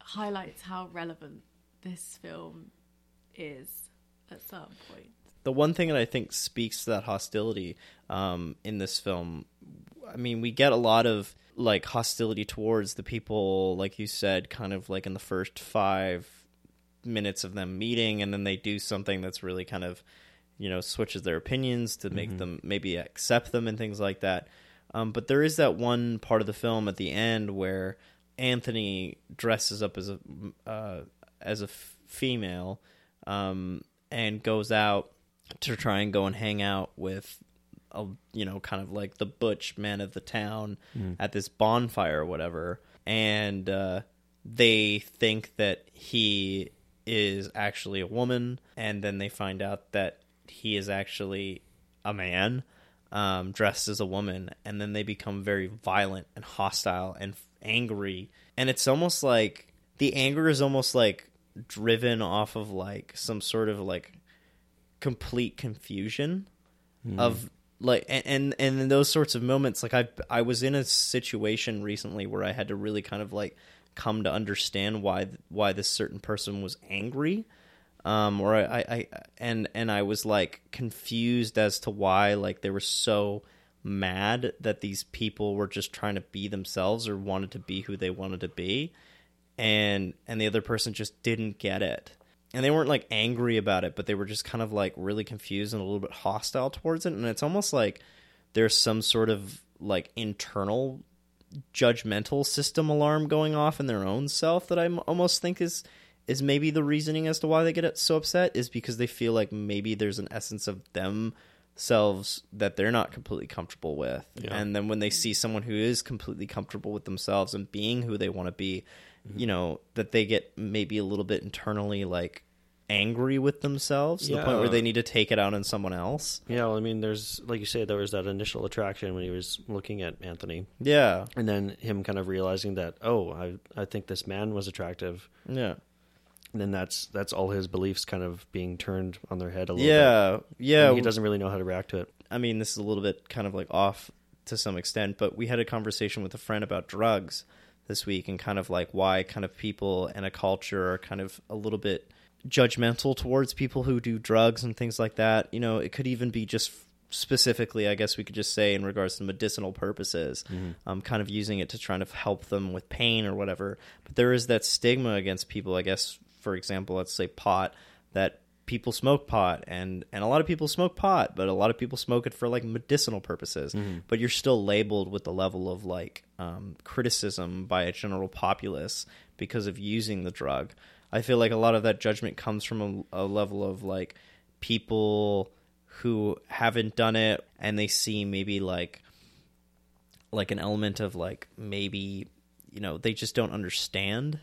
highlights how relevant this film is at some point. The one thing that I think speaks to that hostility um, in this film, I mean, we get a lot of like hostility towards the people, like you said, kind of like in the first five minutes of them meeting, and then they do something that's really kind of, you know, switches their opinions to make them maybe accept them and things like that. Um, but there is that one part of the film at the end where Anthony dresses up as a uh, as a f- female um, and goes out to try and go and hang out with a you know kind of like the butch men of the town at this bonfire or whatever. And uh, they think that he is actually a woman. And then they find out that he is actually a man um, dressed as a woman and then they become very violent and hostile and f- angry. And it's almost like the anger is almost like driven off of like some sort of like complete confusion of like and, and and in those sorts of moments like i i was in a situation recently where i had to really kind of like come to understand why why this certain person was angry um or I, I i and and i was like confused as to why like they were so mad that these people were just trying to be themselves or wanted to be who they wanted to be. And and the other person just didn't get it. And they weren't like angry about it but they were just kind of like really confused and a little bit hostile towards it. And it's almost like there's some sort of like internal judgmental system alarm going off in their own self that I almost think is is maybe the reasoning as to why they get so upset is because they feel like maybe there's an essence of themselves that they're not completely comfortable with. Yeah. and then when they see someone who is completely comfortable with themselves and being who they want to be mm-hmm. you know that they get maybe a little bit internally like angry with themselves to the point where they need to take it out on someone else. Yeah, well, I mean, there's like you say, there was that initial attraction when he was looking at Anthony, yeah. And then him kind of realizing that, oh, I I think this man was attractive, yeah then that's that's all his beliefs kind of being turned on their head a little bit. yeah yeah he doesn't really know how to react to it. I mean, this is a little bit kind of like off to some extent, but we had a conversation with a friend about drugs this week and kind of like why kind of people and a culture are kind of a little bit judgmental towards people who do drugs and things like that. You know, it could even be just specifically, I guess we could just say in regards to medicinal purposes, um, kind of using it to try to help them with pain or whatever. But there is that stigma against people, I guess, for example, let's say pot, that people smoke pot and and a lot of people smoke pot but a lot of people smoke it for like medicinal purposes. But you're still labeled with the level of like um, criticism by a general populace because of using the drug. I feel like a lot of that judgment comes from a, a level of like people who haven't done it and they see maybe like like an element of like maybe you know they just don't understand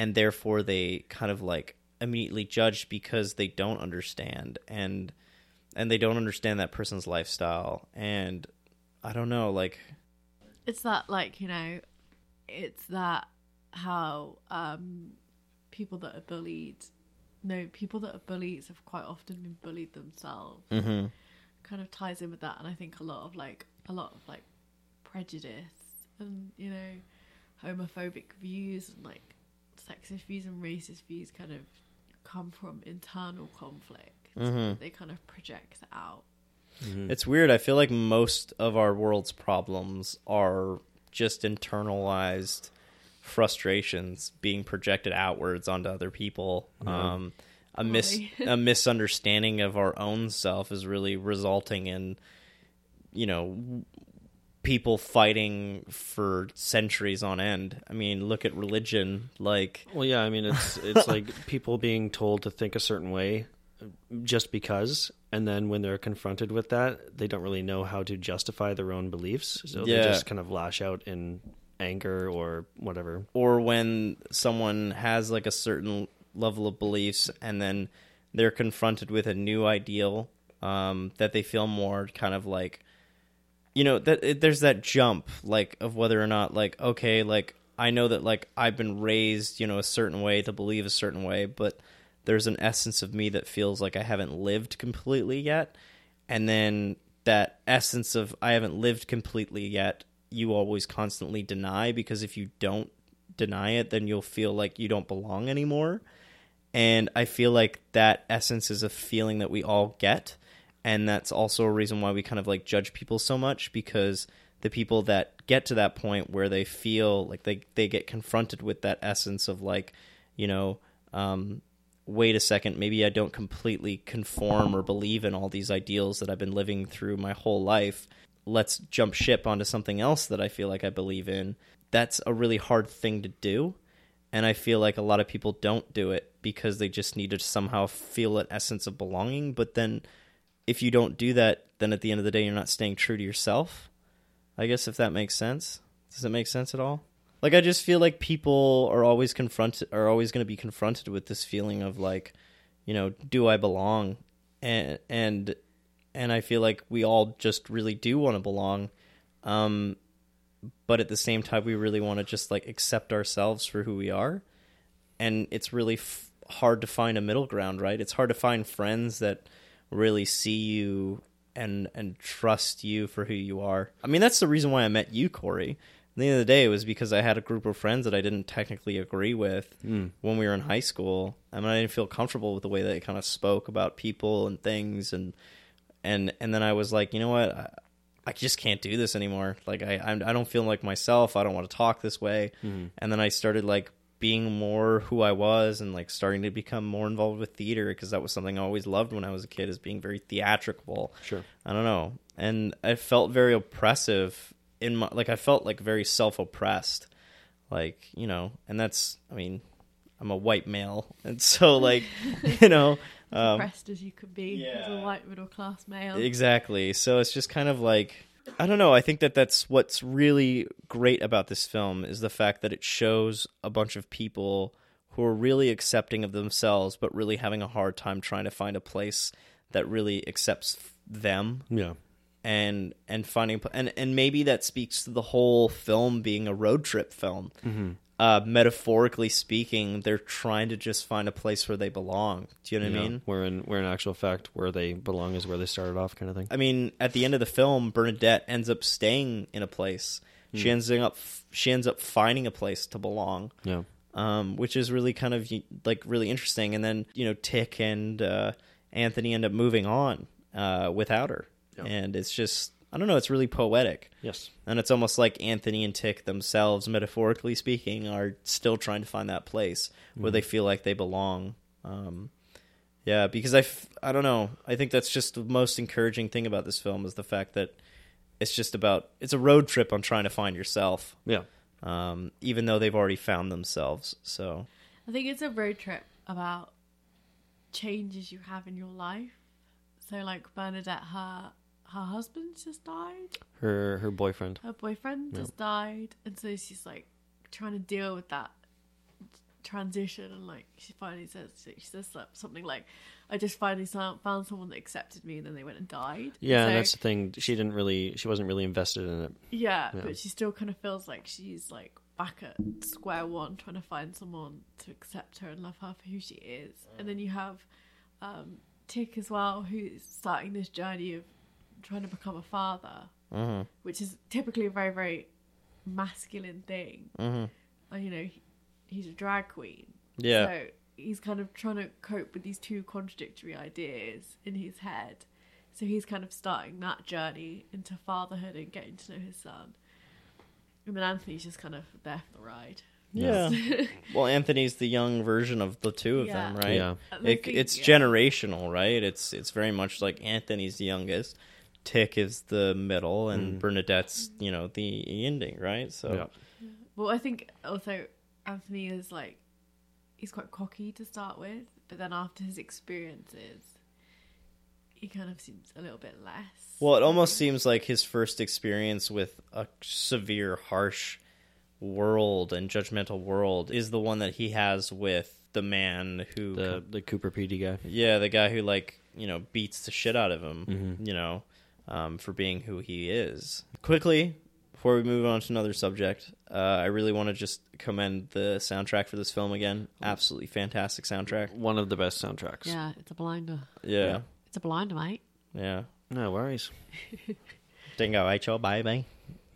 and therefore they kind of like immediately judge because they don't understand and and they don't understand that person's lifestyle and i don't know like it's that like you know it's that how um people that are bullied no people that are bullies have quite often been bullied themselves mm-hmm. kind of ties in with that and i think a lot of like a lot of like prejudice and you know homophobic views and like sexist views and racist views kind of come from internal conflict. Mhm. they kind of project out. It's weird. I feel like most of our world's problems are just internalized frustrations being projected outwards onto other people. Um a mis a misunderstanding of our own self is really resulting in you know people fighting for centuries on end i mean look at religion like Well, yeah, I mean, it's it's like people being told to think a certain way just because, and then when they're confronted with that, they don't really know how to justify their own beliefs, so Yeah. they just kind of lash out in anger or whatever. or when someone has like a certain level of beliefs and then they're confronted with a new ideal um, that they feel more kind of like you know that it, there's that jump like of whether or not like okay like i know that like i've been raised you know a certain way to believe a certain way but there's an essence of me that feels like i haven't lived completely yet. And then that essence of i haven't lived completely yet you always constantly deny because if you don't deny it then you'll feel like you don't belong anymore. And i feel like that essence is a feeling that we all get and that's also a reason why we kind of like judge people so much because the people that get to that point where they feel like they they get confronted with that essence of like you know um wait a second maybe i don't completely conform or believe in all these ideals that i've been living through my whole life. Let's jump ship onto something else that i feel like i believe in. That's a really hard thing to do and i feel like a lot of people don't do it because they just need to somehow feel an essence of belonging. But then if you don't do that, then at the end of the day, you're not staying true to yourself. I guess if that makes sense. Does it make sense at all? Like I just feel like people are always confronted, are always going to be confronted with this feeling of like, you know, do I belong? And and and I feel like we all just really do want to belong, um, but at the same time, we really want to just like accept ourselves for who we are, and it's really f- hard to find a middle ground, right? It's hard to find friends that really see you and and trust you for who you are. I mean, that's the reason why I met you, Corey. At the end of the day, it was because I had a group of friends that I didn't technically agree with hmm. when we were in high school. I mean, I didn't feel comfortable with the way they kind of spoke about people and things, and and and then I was like, you know what, I, I just can't do this anymore. Like, I I'm, I don't feel like myself. I don't want to talk this way. Hmm. And then I started like being more who I was and like starting to become more involved with theater because that was something I always loved when I was a kid is being very theatrical. Sure. I don't know. And I felt very oppressive in my like I felt like very self-oppressed. Like, you know, and that's I mean, I'm a white male. And so like, you know, um oppressed as you could be as a white middle class male Exactly. So it's just kind of like I don't know. I think that that's what's really great about this film is the fact that it shows a bunch of people who are really accepting of themselves, but really having a hard time trying to find a place that really accepts them Yeah. and and finding and and maybe that speaks to the whole film being a road trip film. Mm-hmm. Uh, metaphorically speaking, they're trying to just find a place where they belong. Do you know what I mean? Where in where in actual fact where they belong is where they started off, kind of thing. I mean, at the end of the film, Bernadette ends up staying in a place. She ends up she ends up finding a place to belong, Yeah. um, which is really kind of like really interesting. And then you know, Tick and uh, Anthony end up moving on uh, without her, Yeah. and it's just I don't know. It's really poetic. Yes. And it's almost like Anthony and Tick themselves, metaphorically speaking, are still trying to find that place where they feel like they belong. Um, yeah, because I, f- I don't know. I think that's just the most encouraging thing about this film is the fact that it's just about it's a road trip on trying to find yourself, Yeah. um, even though they've already found themselves. So I think it's a road trip about changes you have in your life. So, like Bernadette, her her husband just died, Her her boyfriend. her boyfriend just died, and so she's like trying to deal with that transition. And like she finally says, she says something like, "I just finally found someone that accepted me," and then they went and died. Yeah, and that's the thing. She didn't really. She wasn't really invested in it. Yeah, Yeah. but she still kind of feels like she's like back at square one, trying to find someone to accept her and love her for who she is. And then you have um, Tick as well, who's starting this journey of trying to become a father, Mhm. which is typically a very, very masculine thing. Mhm. And you know, he, he's a drag queen, yeah, so he's kind of trying to cope with these two contradictory ideas in his head. So he's kind of starting that journey into fatherhood and getting to know his son. And then Anthony's just kind of there for the ride. yeah. well, Anthony's the young version of the two of them, right? Yeah. It, think- it's yeah. generational, right? It's it's very much like Anthony's the youngest, Tick is the middle, and mm. Bernadette's you know the ending, right? So Yeah. Well, I think also Anthony is like he's quite cocky to start with, but then after his experiences, he kind of seems a little bit less. Well, it almost seems like his first experience with a severe, harsh world and judgmental world is the one that he has with the man who, The the Coober Pedy guy. yeah, the guy who like you know beats the shit out of him, mm-hmm. you know, um, for being who he is. Quickly, before we move on to another subject, uh, I really want to just commend the soundtrack for this film again. Absolutely fantastic soundtrack. One of the best soundtracks. yeah, it's a blinder. Yeah, It's a blinder, mate. yeah. No worries. Dingo, HO, baby.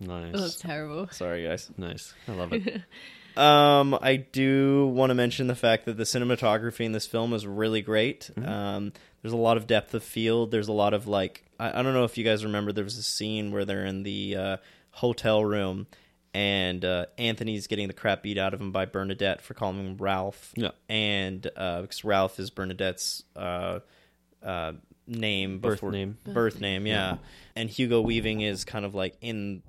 Nice. Oh, that's terrible. Sorry, guys. Nice. I love it. Um, I do want to mention the fact that the cinematography in this film is really great. Um, there's a lot of depth of field. There's a lot of like I, I don't know if you guys remember there was a scene where they're in the uh, hotel room and uh, Anthony's getting the crap beat out of him by Bernadette for calling him Ralph. Yeah. and uh, because Ralph is Bernadette's uh, uh, name Birth before name. birth name, yeah. And Hugo Weaving is kind of like in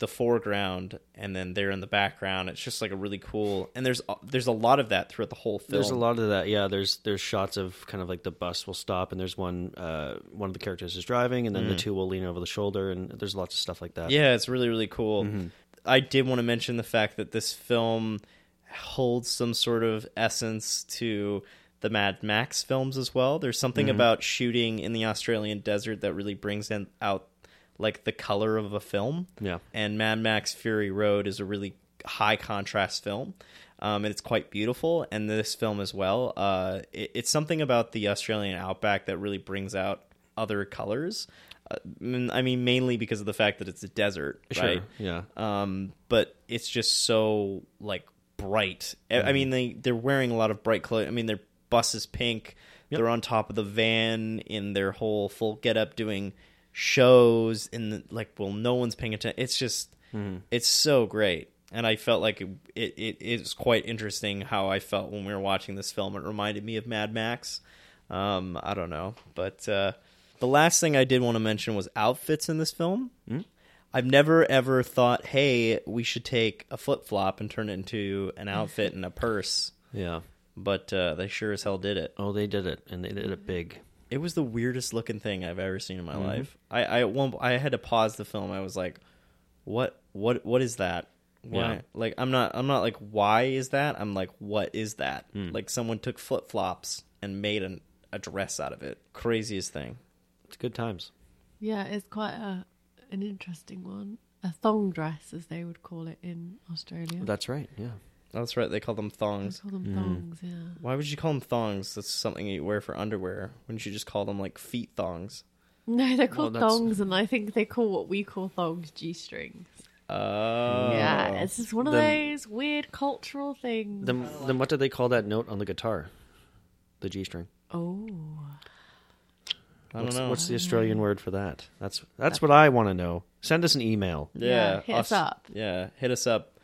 the foreground, and then they're in the background. It's just like a really cool, and there's there's a lot of that throughout the whole film. There's a lot of that. Yeah, there's there's shots of kind of like the bus will stop, and there's one uh, one of the characters is driving, and then the two will lean over the shoulder, and there's lots of stuff like that. Mm. Yeah, it's really really cool. I did want to mention the fact that this film holds some sort of essence to the Mad Max films as well. There's something about shooting in the Australian desert that really brings in, out like the color of a film. Yeah. And Mad Max Fury Road is a really high contrast film. Um, and it's quite beautiful, and this film as well. Uh, it, it's something about the Australian outback that really brings out other colors. Uh, mm, I mean, mainly because of the fact that it's a desert, Sure. right? Yeah. um, but it's just so like bright. I- I mean, they they're wearing a lot of bright clothes. I mean, their bus is pink. They're on top of the van in their whole full getup, doing shows in the, like, well, no one's paying attention. It's just, it's so great. And I felt like it, it, it is quite interesting how I felt when we were watching this film. It reminded me of Mad Max. Um, I don't know, but uh, the last thing I did want to mention was outfits in this film. I've never ever thought, hey, we should take a flip flop and turn it into an outfit and a purse. Yeah. But uh, they sure as hell did it. Oh, they did it, and they did it big. It was the weirdest looking thing I've ever seen in Mm-hmm. my life. I I at one I had to pause the film. I was like, what what what is that? Why? Yeah. Like I'm not I'm not like why is that? I'm like what is that? Hmm. Like someone took flip flops and made an, a dress out of it. Craziest thing. It's good times. Yeah, it's quite a an interesting one. A thong dress, as they would call it in Australia. That's right. Yeah. That's right. They call them They thongs. call them hmm. thongs, yeah. Why would you call them thongs? That's something you wear for underwear. Wouldn't you just call them like feet thongs? No, they're called that's- thongs, and I think they call what we call thongs g-strings. Oh, yeah, it's just one of Then- those weird cultural things. Then then what do they call that note on the guitar? The G string. oh, I don't What's, know. what's the Australian word for that? That's that's what I want to know. Send us an email. yeah, Yeah, hit us Aus- up. Yeah, hit us up.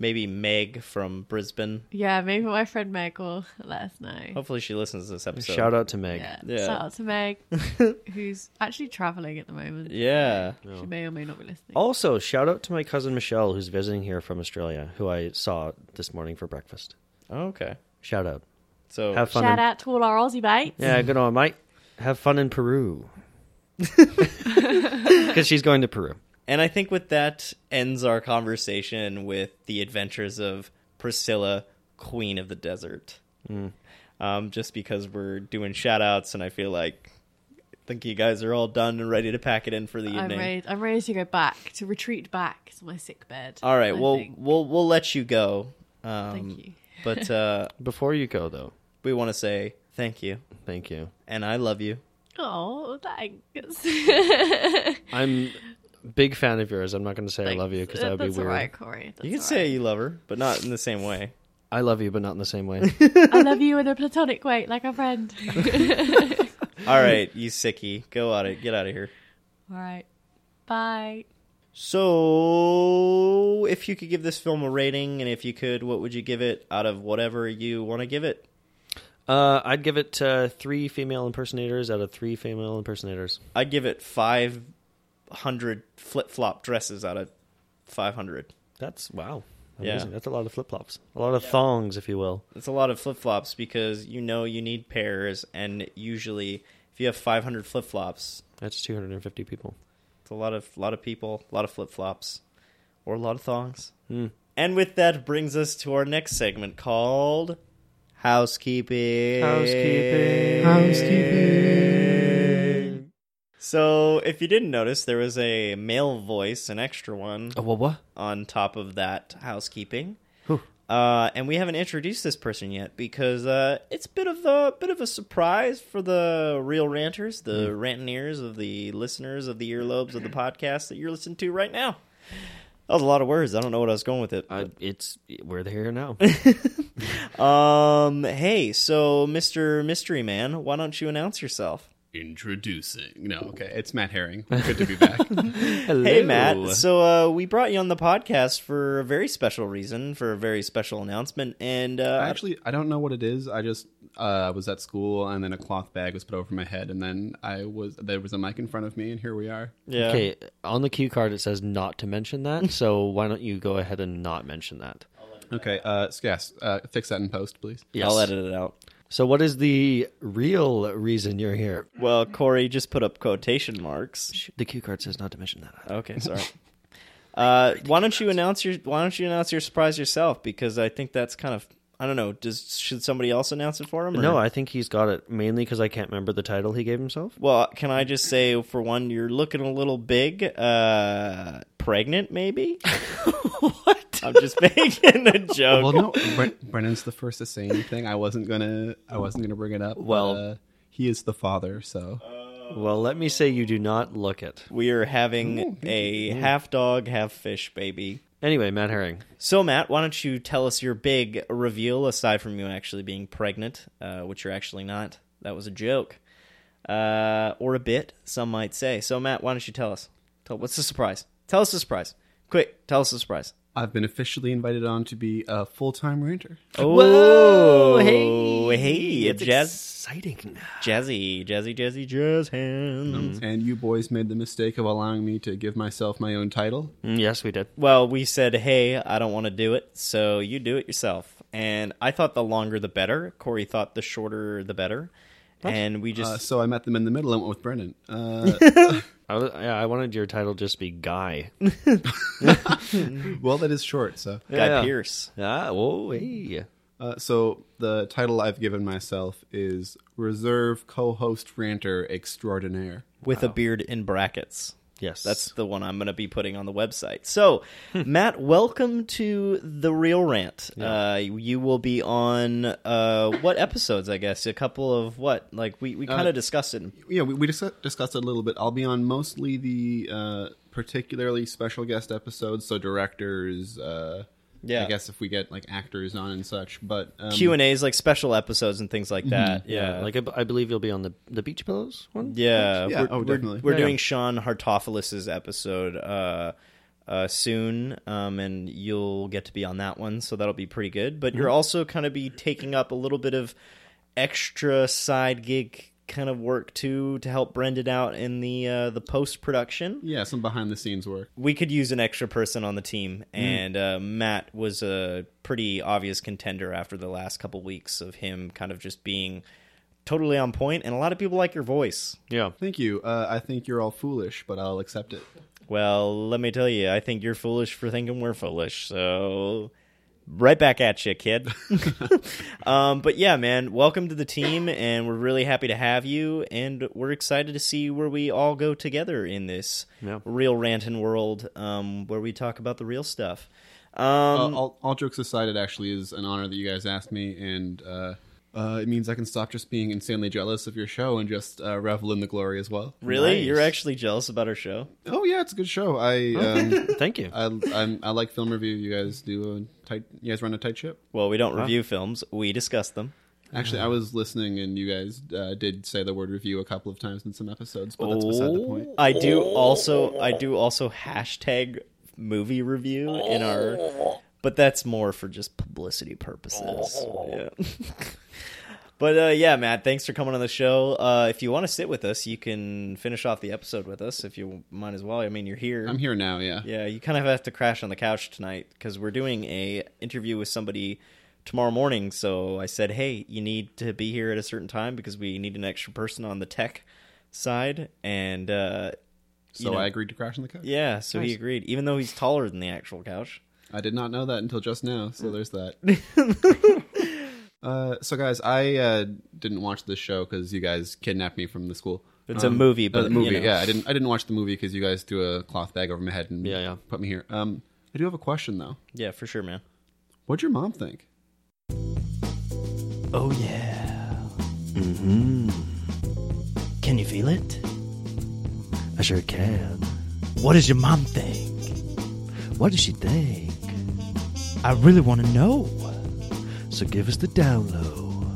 Maybe Meg from Brisbane. Yeah, maybe my friend Meg will let us know. Hopefully, she listens to this episode. Shout out to Meg. Yeah. Yeah. Shout out to Meg, who's actually traveling at the moment. Yeah. She may or may not be listening. Also, shout out to my cousin Michelle, who's visiting here from Australia, who I saw this morning for breakfast. Oh, okay. Shout out. So Have fun. Shout in- out to all our Aussie mates. Yeah, good on, mate. Have fun in Peru. Because she's going to Peru. And I think with that ends our conversation with the adventures of Priscilla, Queen of the Desert. Um, just because we're doing shout outs, and I feel like I think you guys are all done and ready to pack it in for the I'm evening. ready. I'm ready to go back to retreat back to my sick bed. All right, I well, think. we'll we'll let you go. Um, Thank you. But uh, Before you go, though, we want to say thank you, thank you. and I love you. Oh, thanks. I'm a big fan of yours. I'm not going to say I love you because that would be That's weird. all right, Corey. That's You can all say right. you love her, but not in the same way. I love you, but not in the same way. I love you in a platonic way, like a friend. All right, you sickie, go out it, get out of here. all right. Bye. So, if you could give this film a rating, and if you could, what would you give it out of whatever you want to give it? uh, I'd give it uh, three female impersonators out of three female impersonators. I'd give it 500 flip flop dresses out of 500. That's wow. Yeah. That's a lot of flip flops. A lot of thongs, if you will. It's a lot of flip flops because you know you need pairs, and usually, if you have 500 flip flops, That's 250 people. it's a lot of lot of people, a lot of flip flops, or a lot of thongs. Hmm. And with that brings us to our next segment called Housekeeping. Housekeeping. Housekeeping. So, if you didn't notice, there was a male voice, an extra one, Oh, well, what? on top of that housekeeping. Whew. Uh, and we haven't introduced this person yet because uh, it's a bit of a bit of a surprise for the real ranters, the Rantaineers of the listeners of the earlobes of the podcast that you're listening to right now. That was a lot of words. I don't know what I was going with it. Uh, it's we're here now. Um, hey, so Mr. Mystery Man, why don't you announce yourself? Introducing. No, okay. It's Matt Herring. Good to be back. Hey, Matt. So uh, we brought you on the podcast for a very special reason, for a very special announcement, and uh, Actually, I don't know what it is. I just uh, was at school, and then a cloth bag was put over my head, and then I was there was a mic in front of me, and here we are. yeah. Okay, on the cue card it says not to mention that, so why don't you go ahead and not mention that? Okay, uh, yes, uh, fix that in post, please. Yes. I'll edit it out. So, what is the real reason you're here? Well, Corey just put up quotation marks. The cue card says not to mention that. Okay, sorry. uh, why don't you announce your Why don't you announce your surprise yourself? Because I think that's kind of I don't know. Does should somebody else announce it for him? or- No, I think he's got it mainly because I can't remember the title he gave himself. Well, can I just say for one, you're looking a little big. Uh, pregnant, maybe. what? I'm just making a joke. Well, no, Bren- Brennan's the first to say anything. I wasn't gonna. I wasn't gonna bring it up. but, Well- uh, he is the father, so Well, let me say you do not look it. We are having a half dog, half fish baby. Anyway, Matt Herring. So, Matt, why don't you tell us your big reveal aside from you actually being pregnant, uh, which you're actually not? That was a joke. Uh, or a bit, some might say. So, Matt, why don't you tell us? Tell, what's the surprise? Tell us the surprise. Quick, tell us the surprise. I've been officially invited on to be a full time ranter. Oh, hey, hey, it's jazz, exciting. jazzy, jazzy, jazzy, jazz hands. And you boys made the mistake of allowing me to give myself my own title. Mm, yes, we did. Well, we said, hey, I don't want to do it, so you do it yourself. And I thought the longer the better. Corey thought the shorter the better. And we just Uh, so I met them in the middle and went with Brennan. Uh, I, was, yeah, I wanted your title just to be Guy. well, that is short. So, Guy Yeah. Pearce. Ah, whoa, hey. uh, so the title I've given myself is Reserve Co-host Ranter Extraordinaire. with a beard in brackets. Yes. That's the one I'm going to be putting on the website. So, Matt, welcome to the Reel Rant. Uh, you will be on uh, what episodes? I guess a couple of what? Like we we kind of discussed it. Yeah, we, we dis- discussed it a little bit. I'll be on mostly the uh, particularly special guest episodes, so directors, uh, Yeah. I guess if we get like actors on and such. But um, Q and A's like special episodes and things like that. Yeah, like I, I believe you'll be on the the Beach Pillows one. yeah, Yeah, We're, oh, we're- definitely. We're, Yeah, doing yeah. Sean Hartophilus's episode uh, uh, soon, um, and you'll get to be on that one, so that'll be pretty good. But Mm-hmm. you're also kind of be taking up a little bit of extra side gig kind of work too to help Breandan out in the uh, the post production. yeah, some behind the scenes work. we could use an extra person on the team, and uh, Matt was a pretty obvious contender after the last couple weeks of him kind of just being totally on point, and a lot of people like your voice. Yeah, Thank you. Uh, I think you're all foolish, but I'll accept it. Well, let me tell you, I think you're foolish for thinking we're foolish. So, right back at you, kid. um, but yeah, man, welcome to the team, and we're really happy to have you, and we're excited to see where we all go together in this Yeah. real ranting world, um, where we talk about the real stuff. Um, Uh, all, all jokes aside, it actually is an honor that you guys asked me, and uh, uh, it means I can stop just being insanely jealous of your show and just uh, revel in the glory as well. really, nice. you're actually jealous about our show? Oh yeah, it's a good show. I um, thank you. I I'm, I like film review. You guys do a tight. You guys run a tight ship. Well, we don't review films; we discuss them. Actually, I was listening, and you guys uh, did say the word review a couple of times in some episodes, but that's beside the point. I do also I do also hashtag movie review in our but that's more for just publicity purposes. Yeah. but uh, yeah, Matt, thanks for coming on the show. Uh, if you want to sit with us, you can finish off the episode with us if you might as well. I mean, you're here. I'm here now. Yeah. Yeah, you kind of have to crash on the couch tonight because we're doing a interview with somebody tomorrow morning. So I said, hey, you need to be here at a certain time because we need an extra person on the tech side. And uh, So you know- I agreed to crash on the couch. yeah, so he agreed, even though he's taller than the actual couch. I did not know that until just now. So there's that. uh, so guys, I uh, didn't watch this show because you guys kidnapped me from the school. It's a movie, uh, but, the movie. you know. Yeah, I didn't. I didn't watch the movie because you guys threw a cloth bag over my head and Yeah, yeah. put me here. Um, I do have a question though. Yeah, for sure, man. What'd your mom think? Oh, yeah. Mm-hmm. Can you feel it? I sure can. What does your mom think? What does she think? I really want to know. So give us the down low.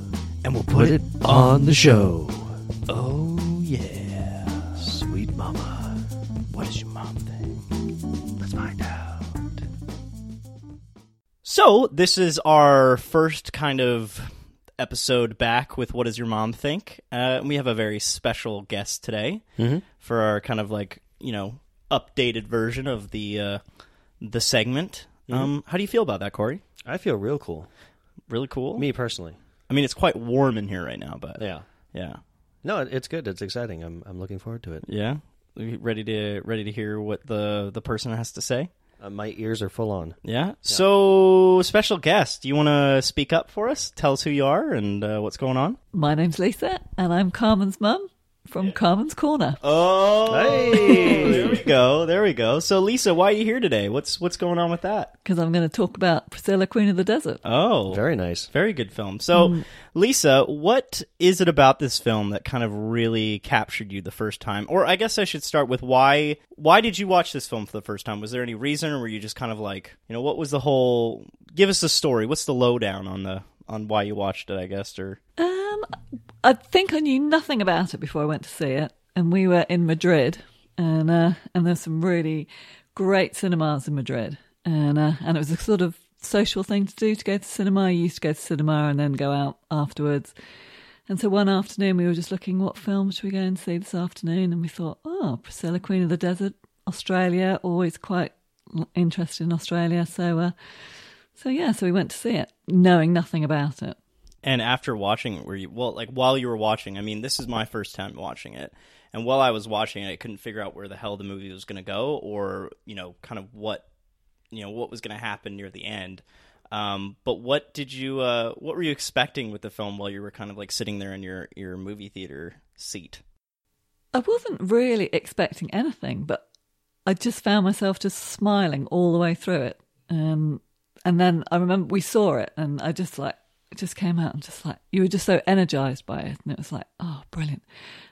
And we'll Put it on the show. Oh, yeah. Sweet mama. What does your mom think? Let's find out. So, this is our first kind of episode back with What Does Your Mom Think? Uh, we have a very special guest today for our kind of like, you know, updated version of the uh, the segment. Um, how do you feel about that, Corey? I feel real cool. Really cool? Me personally. I mean, it's quite warm in here right now, but Yeah. yeah. No, it's good. It's exciting. I'm I'm looking forward to it. Yeah. Ready to ready to hear what the the person has to say? Uh, my ears are full on. Yeah. So, special guest, do you want to speak up for us? Tell us who you are and uh, what's going on. My name's Lisa, and I'm Carmen's mum from Carmen's Corner. Oh, Hey! there we go. There we go. So, Lisa, why are you here today? What's what's going on with that? Because I'm going to talk about Priscilla, Queen of the Desert. Oh, Very nice. very good film. So, mm. Lisa, what is it about this film that kind of really captured you the first time? Or I guess I should start with why why did you watch this film for the first time? Was there any reason or were you just kind of like, you know, what was the whole give us the story. What's the lowdown on the on why you watched it, I guess, or Um, I think I knew nothing about it before I went to see it, and we were in Madrid, and uh, and there's some really great cinemas in Madrid, and uh, and it was a sort of social thing to do to go to cinema. I used to go to cinema and then go out afterwards. And so one afternoon we were just looking, what film should we go and see this afternoon? And we thought, oh, Priscilla, Queen of the Desert, Australia, always quite interested in Australia. So, uh, so yeah, so we went to see it, knowing nothing about it. And after watching it, were you well? Like while you were watching, I mean, this is my first time watching it, and while I was watching it, I couldn't figure out where the hell the movie was going to go, or you know, kind of what, you know, what was going to happen near the end. Um, but what did you, uh, what were you expecting with the film while you were kind of like sitting there in your your movie theater seat? I wasn't really expecting anything, but I just found myself just smiling all the way through it. Um, and then I remember we saw it, and I just like it just came out and just like you were just so energized by it, and it was like oh brilliant.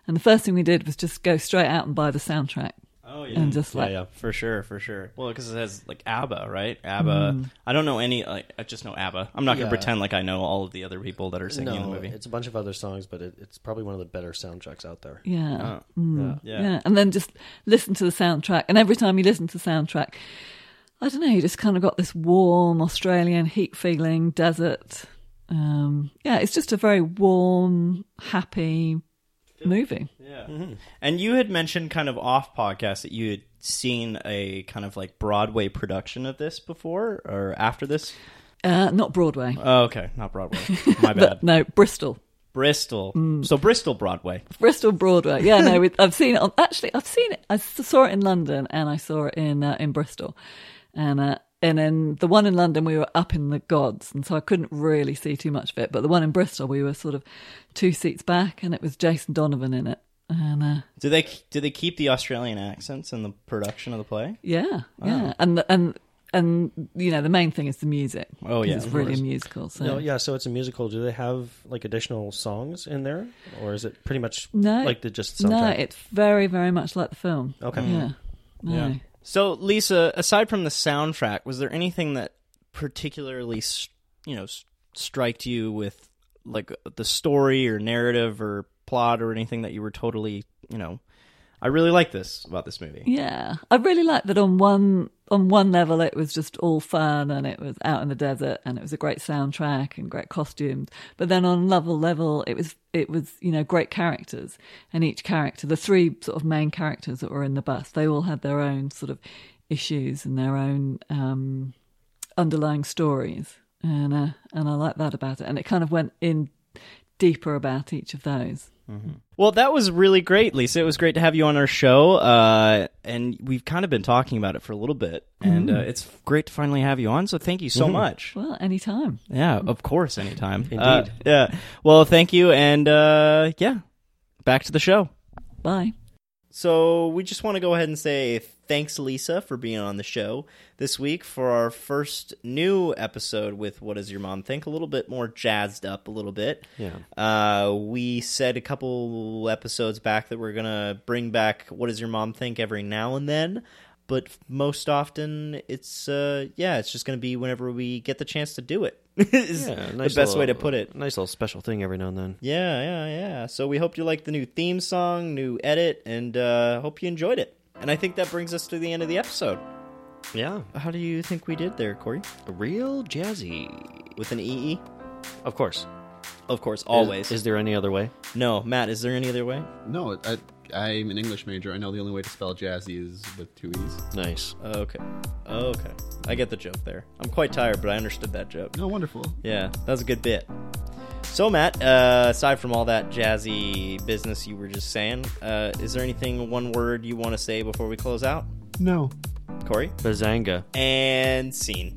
And the first thing we did was just go straight out and buy the soundtrack. Oh and just Yeah, like yeah. For sure, for sure. Well, because it has like ABBA, right? ABBA. Mm. I don't know any. Like, I just know ABBA. I'm not gonna Yeah. pretend like I know all of the other people that are singing in the movie. it's a bunch of other songs, but it, it's probably one of the better soundtracks out there. yeah. Oh, Mm. yeah. Yeah. And then just listen to the soundtrack. And every time you listen to the soundtrack, I don't know, you just kind of got this warm Australian heat feeling, desert. Um, yeah, it's just a very warm, happy movie. Yeah. Mm-hmm. And you had mentioned kind of off podcast that you had seen a kind of like Broadway production of this before or after this. Uh, not Broadway, Oh, okay, not Broadway. My bad. no, Bristol. Bristol. Mm. So Bristol Broadway. Bristol Broadway. Yeah, no, I've seen it. On, actually, I've seen it. I saw it in London and I saw it in uh, in Bristol, and uh, and then the one in London we were up in the gods, and so I couldn't really see too much of it. But the one in Bristol we were sort of two seats back, and it was Jason Donovan in it, and uh, Do they do they keep the Australian accents in the production of the play? yeah, yeah, and and and you know the main thing is the music. Oh yeah, it's really course. a musical. So No, yeah, so it's a musical. Do they have like additional songs in there, or is it pretty much No. like the just soundtrack? no, it's very very much like the film. Okay. Yeah, no. Yeah. So, Lisa, aside from the soundtrack, was there anything that particularly, you know, striked you with like the story or narrative or plot or anything that you were totally, you know, I really like this about this movie. Yeah, I really like that on one on one level it was just all fun and it was out in the desert and it was a great soundtrack and great costumes. But then on another level it was it was you know great characters and each character the three sort of main characters that were in the bus they all had their own sort of issues and their own um, underlying stories and uh, and I like that about it and it kind of went in deeper about each of those. Well, that was really great, Lisa. It was great to have you on our show, uh, and we've kind of been talking about it for a little bit, and uh, it's great to finally have you on. So, thank you so much. Well, anytime. Yeah, of course, anytime. Indeed. Uh, yeah. Well, thank you, and uh, yeah, back to the show. Bye. So we just want to go ahead and say thanks, Lisa, for being on the show this week for our first new episode with What Does Your Mom Think? A little bit more jazzed up, a little bit. Yeah. Uh, we said a couple episodes back that we're gonna bring back What Does Your Mom Think every now and then, but most often it's uh, yeah, it's just gonna be whenever we get the chance to do it. is Yeah, the nice best way to put it. Nice little special thing every now and then. Yeah, yeah, yeah. So we hope you like the new theme song, new edit, and uh, hope you enjoyed it. And I think that brings us to the end of the episode. Yeah, How do you think we did there, Corey? real jazzy. With an EE? Of course. Of course, always. Is, is there any other way? no, Matt, is there any other way? No, I, I'm an English major. I know the only way to spell jazzy is with two e's. Nice. Okay. Okay. I get the joke there. I'm quite tired, but I understood that joke. No, wonderful. Yeah, that was a good bit. So, Matt, uh, aside from all that jazzy business you were just saying, uh, is there anything, one word you want to say before we close out? No. Corey? Bazanga. And scene.